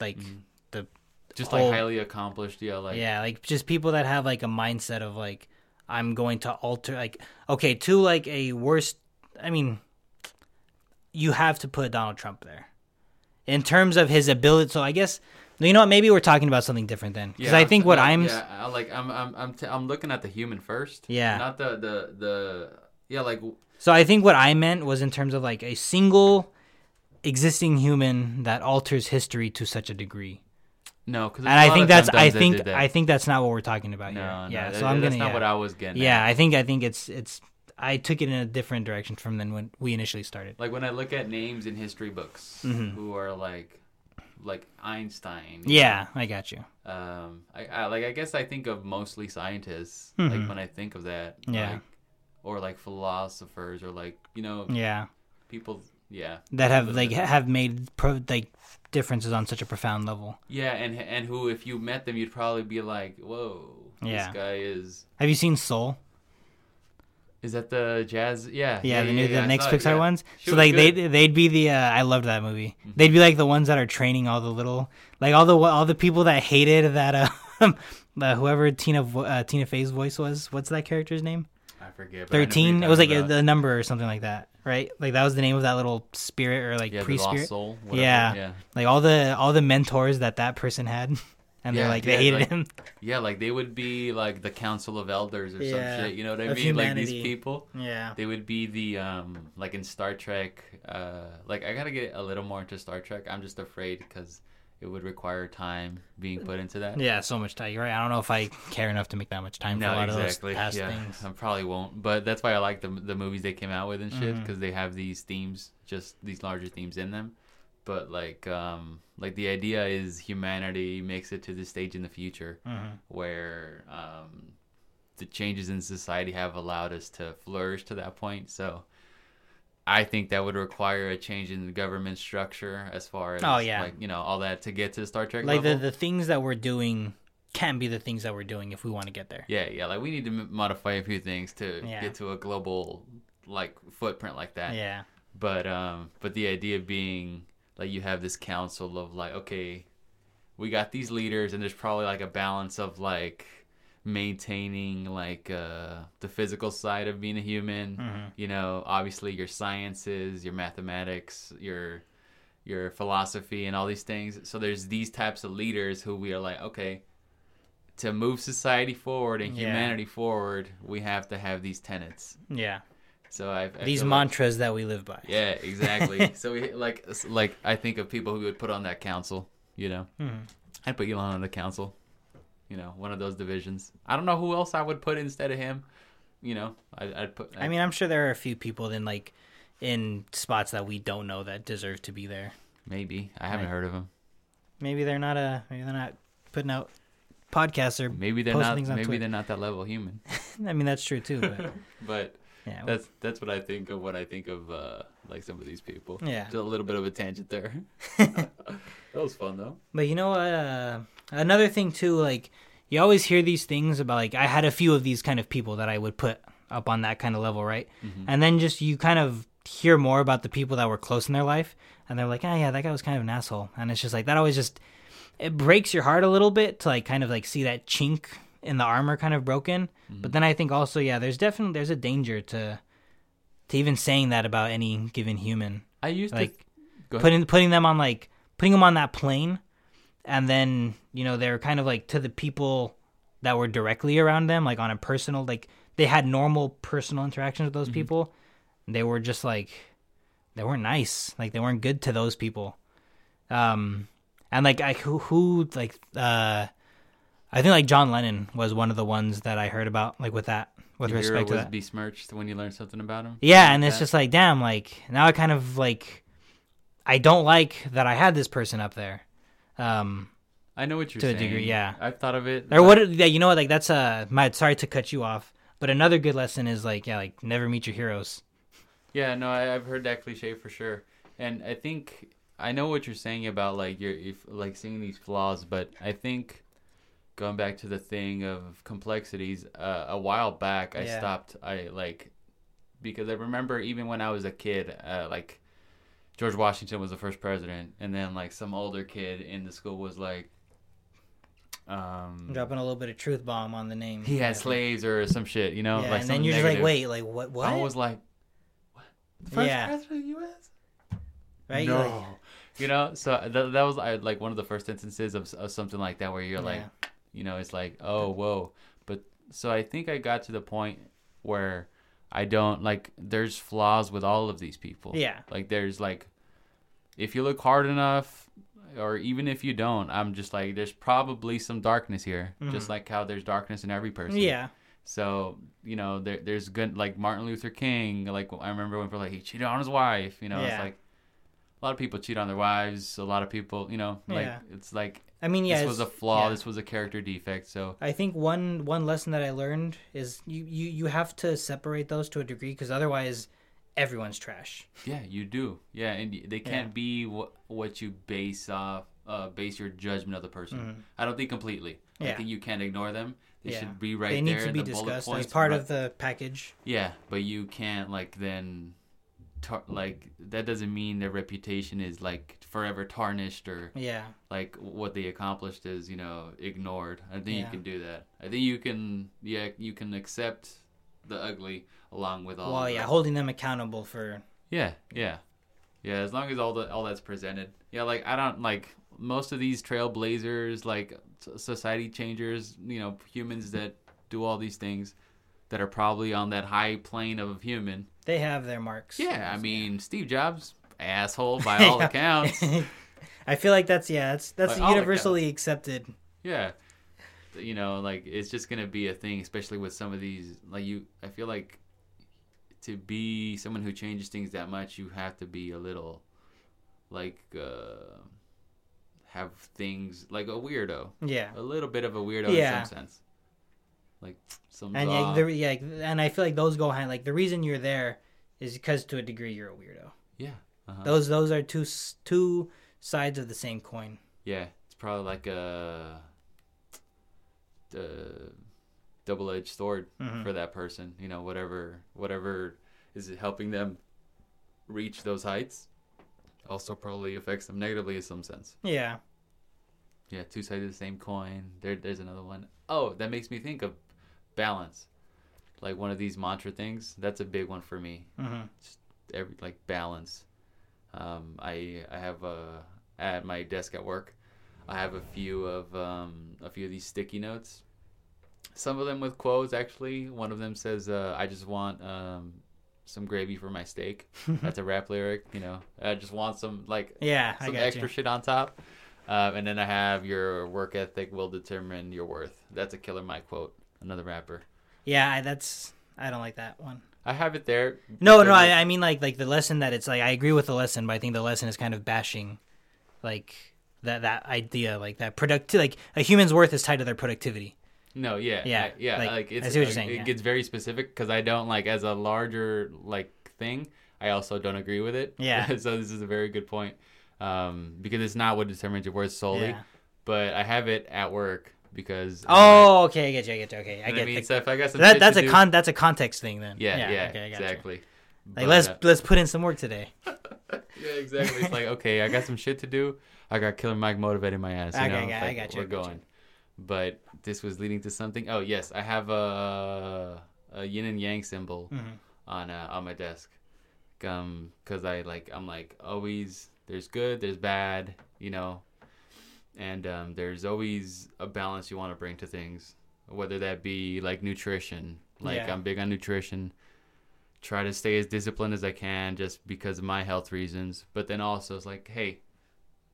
like, Mhm. the Just whole- like highly accomplished. Yeah, like yeah, like just people that have like a mindset of like I'm going to alter like okay to like a worst. I mean, you have to put Donald Trump there in terms of his ability. So I guess you know what? Maybe we're talking about something different then because I I'm think what like, I'm yeah, I- like I'm I'm I'm, t- I'm looking at the human first. Yeah. Not the the the yeah like so I think what I meant was in terms of like a single existing human that alters history to such a degree. no because And I think that's I think I think that's not what we're talking about no here. no yeah, that- so I'm that's gonna not yeah. what I was getting. yeah, at. I think I think it's it's I took it in a different direction from than when we initially started. like when I look at names in history books Mhm. who are like like Einstein. Yeah, I got you. Um. I, I like I guess I think of mostly scientists. Mhm. Like when I think of that. Yeah. Like, or like philosophers or like you know Yeah, people. Yeah. that have like have made pro- like differences on such a profound level. Yeah, and and who, if you met them, you'd probably be like, "Whoa, Yeah. this guy is." Have you seen Soul? Is that the jazz? Yeah, Yeah, the new yeah, the next Pixar yeah. ones. She so like they they'd be the uh, I loved that movie. Mhm. They'd be like the ones that are training all the little like all the all the people that hated that uh, uh whoever Tina uh, Tina Fey's voice was. What's that character's name? I forget. I Thirteen. It was like talking a, number or something like that, right? Like that was the name of that little spirit or like yeah, pre spirit. soul. Yeah. yeah, Like all the all the mentors that that person had, and they're like they yeah, hated like- him. yeah. Like they would be like the council of elders or Yeah, some shit. You know what I mean? Like these people. Yeah. They would be the um like in Star Trek. Uh, like I gotta get a little more into Star Trek. I'm just afraid because it would require time being put into that. Yeah, so much time. You're right. I don't know if I care enough to make that much time for a lot of those past yeah, things. I probably won't, but that's why I like the the movies they came out with and shit because they have these themes, just these larger themes in them. But like, um, like the idea is humanity makes it to this stage in the future Mhm. where um, the changes in society have allowed us to flourish to that point. So. I think that would require a change in the government structure as far as Oh, yeah. like you know all that to get to the Star Trek Like the level. the things that we're doing can't be the things that we're doing if we want to get there. Yeah, yeah. Like we need to modify a few things to Yeah. get to a global like footprint like that. Yeah. But um, but the idea being like you have this council of like, okay, we got these leaders, and there's probably like a balance of like maintaining like uh the physical side of being a human. Mhm. You know, obviously your sciences, your mathematics, your your philosophy, and all these things. So there's these types of leaders who we are like, okay, to move society forward and Yeah. humanity forward, we have to have these tenets. Yeah. So I, I These feel like- mantras that we live by. yeah, exactly. so we like like I think of people who would put on that council. You know, Mhm. I'd put Elon on the council. You know, one of those divisions. I don't know who else I would put instead of him. You know, I, I'd put. I mean, I'm sure there are a few people in like in spots that we don't know that deserve to be there. maybe I haven't Right. heard of them. Maybe they're not a maybe they're not putting out podcasts or Maybe they're not. Maybe Twitter. they're not that level human. I mean that's true too. But But yeah. that's that's what I think of when I think of uh like some of these people. Yeah. Just a little bit of a tangent there. that was fun though. But you know what? Uh, another thing too, like you always hear these things about like I had a few of these kind of people that I would put up on that kind of level, right? Mm-hmm. And then just you kind of hear more about the people that were close in their life, and they're like, oh yeah, that guy was kind of an asshole, and it's just like that always just it breaks your heart a little bit to like kind of like see that chink in the armor kind of broken. But then I think also yeah, there's definitely there's a danger to to even saying that about any given human I used like to putting putting them on like putting them on that plane and then you know they're kind of like to the people that were directly around them like on a personal like they had normal personal interactions with those Mm-hmm. people they were just like they weren't nice like they weren't good to those people um and like I who who like uh I think like John Lennon was one of the ones that I heard about like with that with Your respect to was that besmirched when you learned something about him. yeah, Like and it's just like, damn, like now I kind of like I don't like that I had this person up there. Um I know what you're to a degree, yeah. I've thought of it. or what yeah, you know what, like that's uh my sorry to cut you off, but another good lesson is like, yeah, like never meet your heroes. Yeah, no, I, I've heard that cliche for sure, and I think I know what you're saying about like your if like seeing these flaws, but I think going back to the thing of complexities, uh, a while back I Yeah. stopped. I like because I remember even when I was a kid, uh, like George Washington was the first president, and then like some older kid in the school was like. Um, Dropping a little bit of truth bomb on the name. he had slaves or some shit, you know. Yeah, like and then you're just like, wait, like what what? I was like, what? The first Yeah. president of the U.S. right? No. Like, you know, so that, that was like one of the first instances of, of something like that where you're like, Yeah. you know, it's like, oh, whoa. But so I think I got to the point where I don't like, there's flaws with all of these people. Yeah. Like, there's like, if you look hard enough, or even if you don't, I'm just like, there's probably some darkness here, just like how there's darkness in every person. Mm-hmm. Yeah. So you know, there, there's good like Martin Luther King. Like I remember when were like he cheated on his wife. You know, it's like a lot of people cheat on their wives. A lot of people, you know, like Yeah. it's like I mean, yeah, this was a flaw. yeah. This was a character defect. So I think one one lesson that I learned is you you, you have to separate those to a degree because otherwise everyone's trash. yeah, you do. Yeah, and they can't Yeah. be what what you base off uh, base your judgment of the person. I don't think completely. Yeah. I Mm-hmm. Think you can't ignore them. They Yeah. should be right they need there. to be the bullet discussed as part right- of the package. Yeah, but you can't like then, tar- like that doesn't mean their reputation is like forever tarnished or Yeah. like what they accomplished is you know ignored. I think Yeah. you can do that. I think you can yeah you can accept the ugly along with all. Well, yeah, the- holding them accountable for yeah, yeah, yeah. As long as all the all that's presented. Yeah, like I don't like most of these trailblazers, like society changers. You know, humans that do all these things that are probably on that high plane of human. they have their marks. Yeah, I mean Steve Jobs, asshole by all accounts. I feel like that's yeah, that's that's the universally accepted. Yeah. You know, like it's just gonna be a thing, especially with some of these. Like you, I feel like to be someone who changes things that much, you have to be a little, like, uh have things like a weirdo, Yeah. a little bit of a weirdo Yeah. in some sense. Like some. And yeah, the, yeah, and I feel like those go hand like the reason you're there is because to a degree you're a weirdo. yeah. Uh-huh. Those those are two two sides of the same coin. Yeah, it's probably like a, the double-edged sword Mhm. for that person. You know, whatever whatever is helping them reach those heights, also probably affects them negatively in some sense. Yeah. Yeah, two sides of the same coin. There, there's another one. Oh, that makes me think of balance, like one of these mantra things. That's a big one for me. hmm every like balance. Um, I I have uh, at my desk at work, I have a few of um, a few of these sticky notes. Some of them with quotes. Actually, one of them says, uh, "I just want um, some gravy for my steak." That's a rap lyric. You know, I just want some like Yeah, some extra you. shit on top. Uh, and then I have your work ethic will determine your worth. That's a Killer Mike quote. Another rapper. Yeah, I, that's I don't like that one. I have it there. No, no, I, I mean like like the lesson that it's like I agree with the lesson, but I think the lesson is kind of bashing, like that that idea like that product like a human's worth is tied to their productivity. No, yeah, Yeah, I- yeah. like, Like, I it's, see what you're saying, It yeah. gets very specific because I don't like as a larger like thing. I also don't agree with it. Yeah. so this is a very good point um, because it's not what determines your worth solely. Yeah. But I have it at work because. Oh, okay, I get you, I get you. Okay, I I get mean, the- so if I got some that. That's a do- con. That's a context thing then. Yeah, yeah, okay, I got you. exactly. Like But, let's uh, let's put in some work today. yeah, exactly. It's like okay, I got some shit to do. I got Killer Mike motivating my ass. You I know, got- It's I got you, We're I got you. going, but this was leading to something. Oh yes, I have a a yin and yang symbol Mhm. on uh, on my desk. Um, cause I like I'm like always there's good, there's bad, you know, and um, there's always a balance you want to bring to things, whether that be like nutrition. Like Yeah. I'm big on nutrition. Try to stay as disciplined as I can just because of my health reasons. But then also it's like, hey,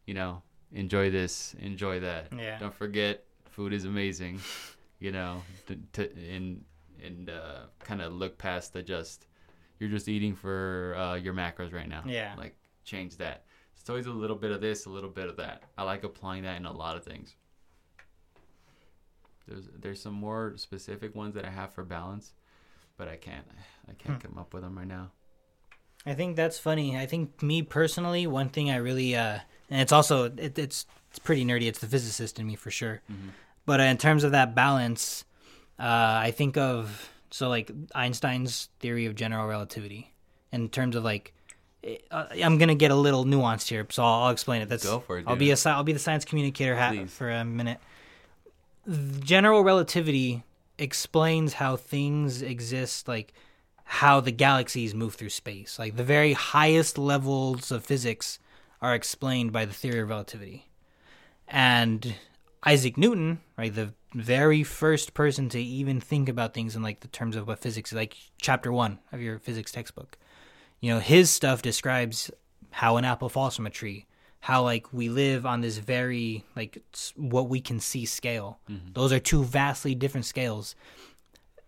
you know, enjoy this, enjoy that. Yeah. Don't forget, food is amazing. You know, to, to and and uh, kind of look past the just you're just eating for uh, your macros right now. Yeah. Like change that. It's always a little bit of this, a little bit of that. I like applying that in a lot of things. There's there's some more specific ones that I have for balance, but I can't I can't Hmm. come up with them right now. I think that's funny. I think me personally, one thing I really uh, and it's also it, it's it's pretty nerdy. It's the physicist in me for sure. Mhm. But in terms of that balance, uh, I think of so like Einstein's theory of general relativity. In terms of like, Uh, I'm gonna get a little nuanced here, so I'll, I'll explain it. That's Go for it, I'll be a I'll be the science communicator hat for a minute. General relativity explains how things exist, like how the galaxies move through space. Like the very highest levels of physics are explained by the theory of relativity. And Isaac Newton, right, the very first person to even think about things in like the terms of what physics is, like chapter one of your physics textbook. You know, his stuff describes how an apple falls from a tree, how like we live on this very like what we can see scale. Mm-hmm. Those are two vastly different scales.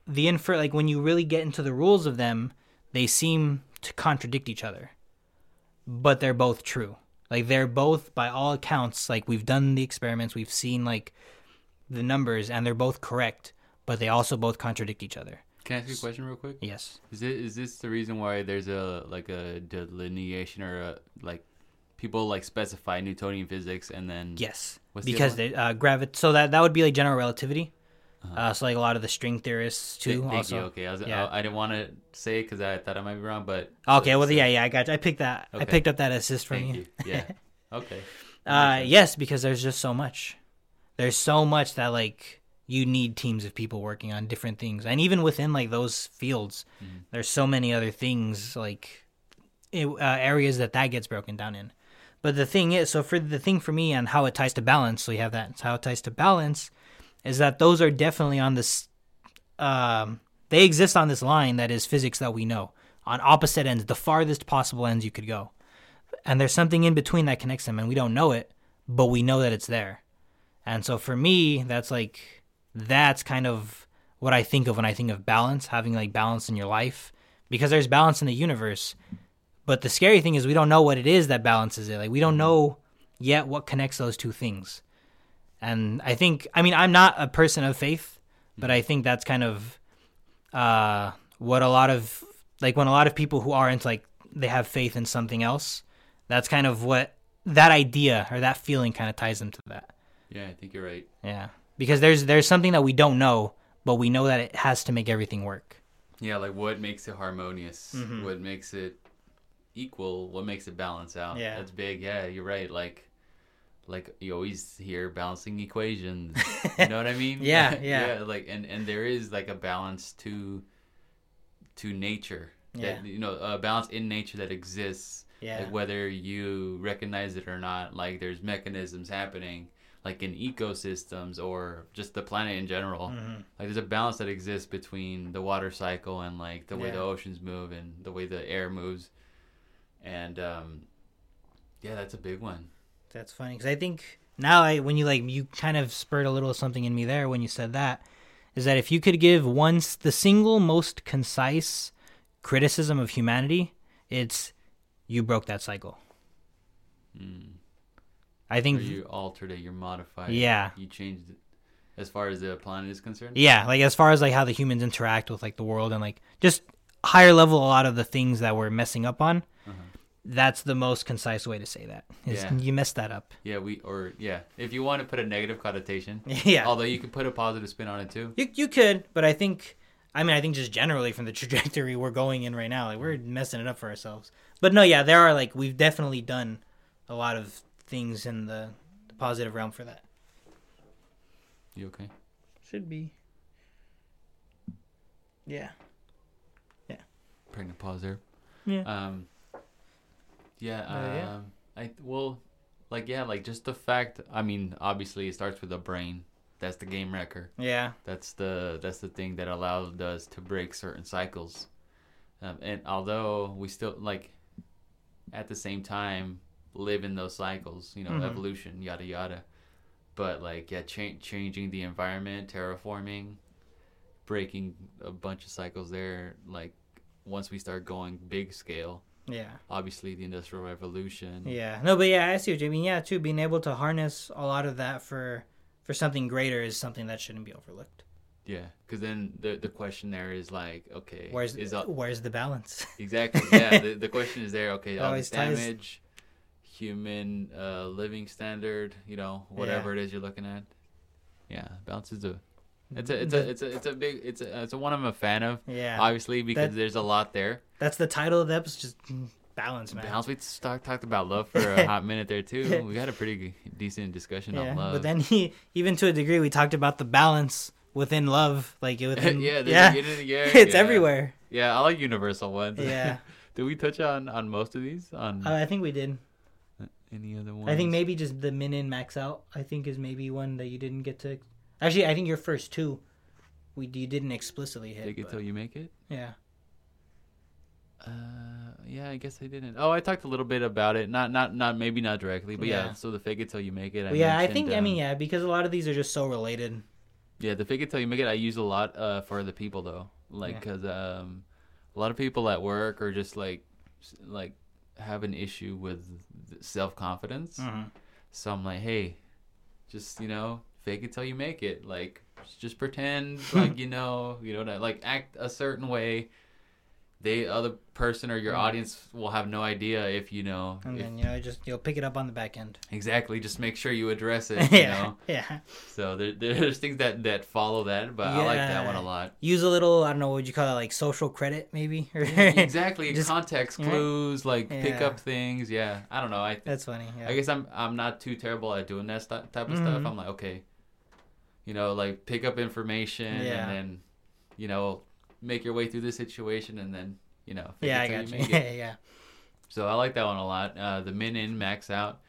The infer like when you really get into the rules of them, they seem to contradict each other. But they're both true. Like they're both by all accounts like we've done the experiments, we've seen like the numbers and they're both correct, but they also both contradict each other. Can I ask you a question real quick? Yes. Is it is this the reason why there's a like a delineation or a like people like specify Newtonian physics and then Yes, the because other they uh, gravit. So that that would be like general relativity. Uh-huh. uh so like a lot of the string theorists too. Thank also. you. Okay, I was Yeah. I, I didn't want to say it because I thought I might be wrong, but Okay. Well, yeah, yeah. I got. You. I picked that. I picked up that assist from Thank you. you. Yeah. Okay. Uh, yes, because there's just so much. There's so much that like you need teams of people working on different things, and even within like those fields, Mhm. there's so many other things like it, uh, areas that that gets broken down in. But the thing is, so for the thing for me and how it ties to balance, so you have that. How it ties to balance is that those are definitely on this. Um, they exist on this line that is physics that we know on opposite ends, the farthest possible ends you could go and there's something in between that connects them and we don't know it but we know that it's there. And so for me, that's like that's kind of what I think of when I think of balance, having like balance in your life because there's balance in the universe. But the scary thing is we don't know what it is that balances it. Like we don't know yet what connects those two things. And I think I mean I'm not a person of faith, but I think that's kind of uh what a lot of like when a lot of people who aren't, like they have faith in something else, that's kind of what that idea or that feeling kind of ties them to that. Yeah, I think you're right. Yeah. Because there's there's something that we don't know, but we know that it has to make everything work. Yeah, like what makes it harmonious? Mhm. What makes it equal? What makes it balance out? Yeah. that's big. Yeah, you're right. Like, like you always hear balancing equations. you know what I mean? Yeah, yeah. Like, and and there is like a balance to to nature. That, Yeah. You know, a balance in nature that exists. Yeah. Like whether you recognize it or not, like there's mechanisms happening, like in ecosystems or just the planet in general. Mhm. Like there's a balance that exists between the water cycle and like the way the oceans move and the way the air moves. And um yeah, that's a big one. That's funny because I think now I when you like you kind of spurred a little something in me there when you said that is that if you could give once the single most concise criticism of humanity, it's you broke that cycle. Mm. I Or think you altered it, you modified it. Yeah. it. You changed it as far as the planet is concerned. yeah, like as far as like how the humans interact with like the world and like just higher level a lot of the things that we're messing up on. Uh-huh. That's the most concise way to say that. Is Yeah. you messed that up. Yeah, we or yeah. If you want to put a negative connotation. yeah. Although you could put a positive spin on it too. You you could, but I think I mean I think just generally from the trajectory we're going in right now, like we're messing it up for ourselves. But no, yeah, there are like we've definitely done a lot of things in the, the positive realm for that. You okay? Should be. Yeah. Yeah. Pregnant pause there. Yeah. Um. Yeah. Uh, yeah. um, I well, like yeah, like just the fact. I mean, obviously, it starts with the brain. That's the game wrecker. Yeah. That's the that's the thing that allowed us to break certain cycles. Um, and although we still like, at the same time, live in those cycles. You know, Mhm. evolution, yada yada. But like, yeah, cha- changing the environment, terraforming, breaking a bunch of cycles there. Like, once we start going big scale, Yeah. obviously the industrial revolution. Yeah. No, but yeah, I see what you mean. Yeah, too, being able to harness a lot of that for for something greater is something that shouldn't be overlooked. Yeah, because then the the question there is like, okay, Where's is where's the balance? exactly yeah. The, the question is there. Okay, all this damage, human uh, living standard, you know, whatever it is you're looking at. Yeah, balance is a. It's a it's a it's a it's a big it's a it's a one I'm a fan of. yeah. Obviously, because That- there's a lot there. That's the title of the episode. Just balance, man. Balance. We talked talked about love for a hot minute there too. We had a pretty decent discussion Yeah, on love. but then he, even to a degree, we talked about the balance within love, like within, yeah, yeah, yeah, yeah, it's yeah. everywhere. Yeah, I like universal ones. Yeah, Did we touch on on most of these? On uh, I think we did. Any other ones? I think maybe just the min in max out. I think is maybe one that you didn't get to. Actually, I think your first two, we you didn't explicitly hit. Take it but- till you make it. yeah, Uh, yeah, I guess I didn't. Oh, I talked a little bit about it. Not, not, not maybe not directly, but yeah. Yeah. so the fake it till you make it. I yeah, I think I um, mean yeah, because a lot of these are just so related. yeah, the fake it till you make it. I use a lot uh for the people though, like Yeah. because um, a lot of people at work are just like, like have an issue with self confidence. Mhm. So I'm like, hey, just you know, fake it till you make it. Like, just pretend like you know, you know, like act a certain way. They other person or your Right. audience will have no idea if you know. And if- then you know just you'll pick it up on the back end. exactly, just make sure you address it. You yeah, know. yeah. So there, there's things that that follow that, but I like that one a lot. Use a little. I don't know. What would you call it? Like social credit, maybe. exactly, Just- context yeah. clues, like pick up things. Yeah, I don't know. I That's funny. Yeah. I guess I'm I'm not too terrible at doing that stu- type of stuff. Mhm. I'm like, okay, you know, like pick up information Yeah. and then, you know, make your way through the situation and then, you know, yeah, it I got you. it. yeah. So I like that one a lot. Uh, the min in max out.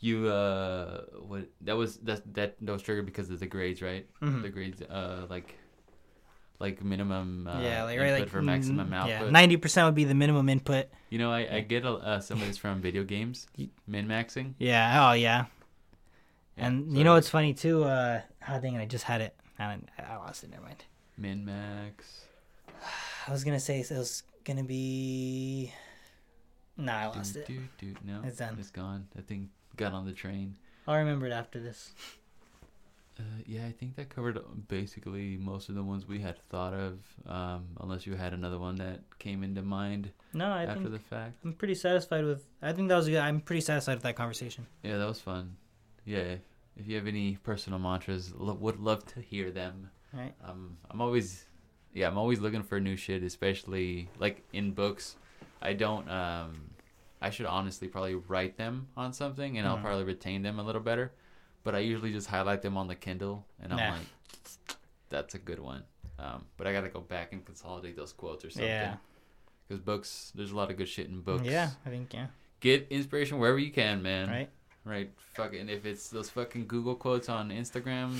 You uh, what that was that that that was triggered because of the grades, right? Mhm. The grades, uh, like, like minimum. Uh, yeah, like right, like for maximum mm, output. Yeah, ninety percent would be the minimum input. You know, I, I get a, uh, some of this from video games, min maxing. Yeah. Oh yeah. And so you know what's funny too? Uh, oh dang it! I just had it. I, I lost it. Never mind. Min Max. I was gonna say it was gonna be. Nah, I lost Do, it. do, do. No, It's done. It's gone. That thing got on the train. I'll remember it after this. Uh, yeah, I think that covered basically most of the ones we had thought of, um, unless you had another one that came into mind No, I after the fact. I'm pretty satisfied with. I think that was good. I'm pretty satisfied with that conversation. Yeah, that was fun. Yeah, if you have any personal mantras, lo- would love to hear them. Right. Um, I'm always, yeah, I'm always looking for new shit, especially like in books. I don't. Um, I should honestly probably write them on something, and I'll Mhm. probably retain them a little better. But I usually just highlight them on the Kindle, and I'm Nah. like, that's a good one. Um, but I gotta go back and consolidate those quotes or something. Yeah. Because books, there's a lot of good shit in books. Yeah, I think yeah. Get inspiration wherever you can, man. Right. Right. Fucking if it's those fucking Google quotes on Instagram,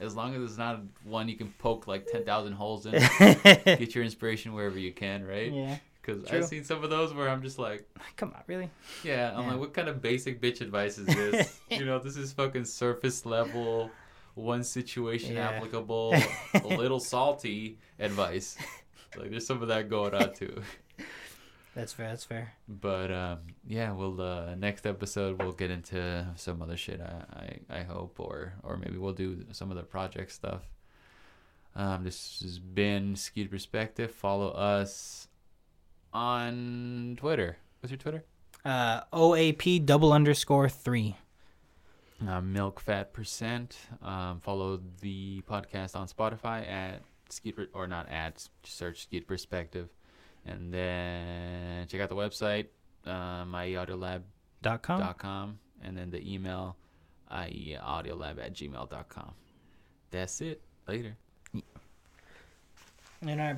as long as it's not one you can poke like ten thousand holes in, get your inspiration wherever you can, right? yeah. Because I've seen some of those where I'm just like, Come on, really? yeah, I'm Yeah. like, what kind of basic bitch advice is this? you know, this is fucking surface level, one situation Yeah. applicable, a little salty advice. Like there's some of that going on too. That's fair. That's fair. But um, yeah, we'll uh, next episode we'll get into some other shit. I, I, I hope, or or maybe we'll do some of the project stuff. Um, this has been Skewed Perspective. Follow us on Twitter. What's your Twitter? Uh, OAP double underscore three. Uh, Milk Fat Percent. Um, follow the podcast on Spotify at Skewed or not at just search Skewed Perspective, and then check out the website uh, myaudiolab Dot com. dot com and then the email ieaudiolab at gmail dot com. That's it. Later. And our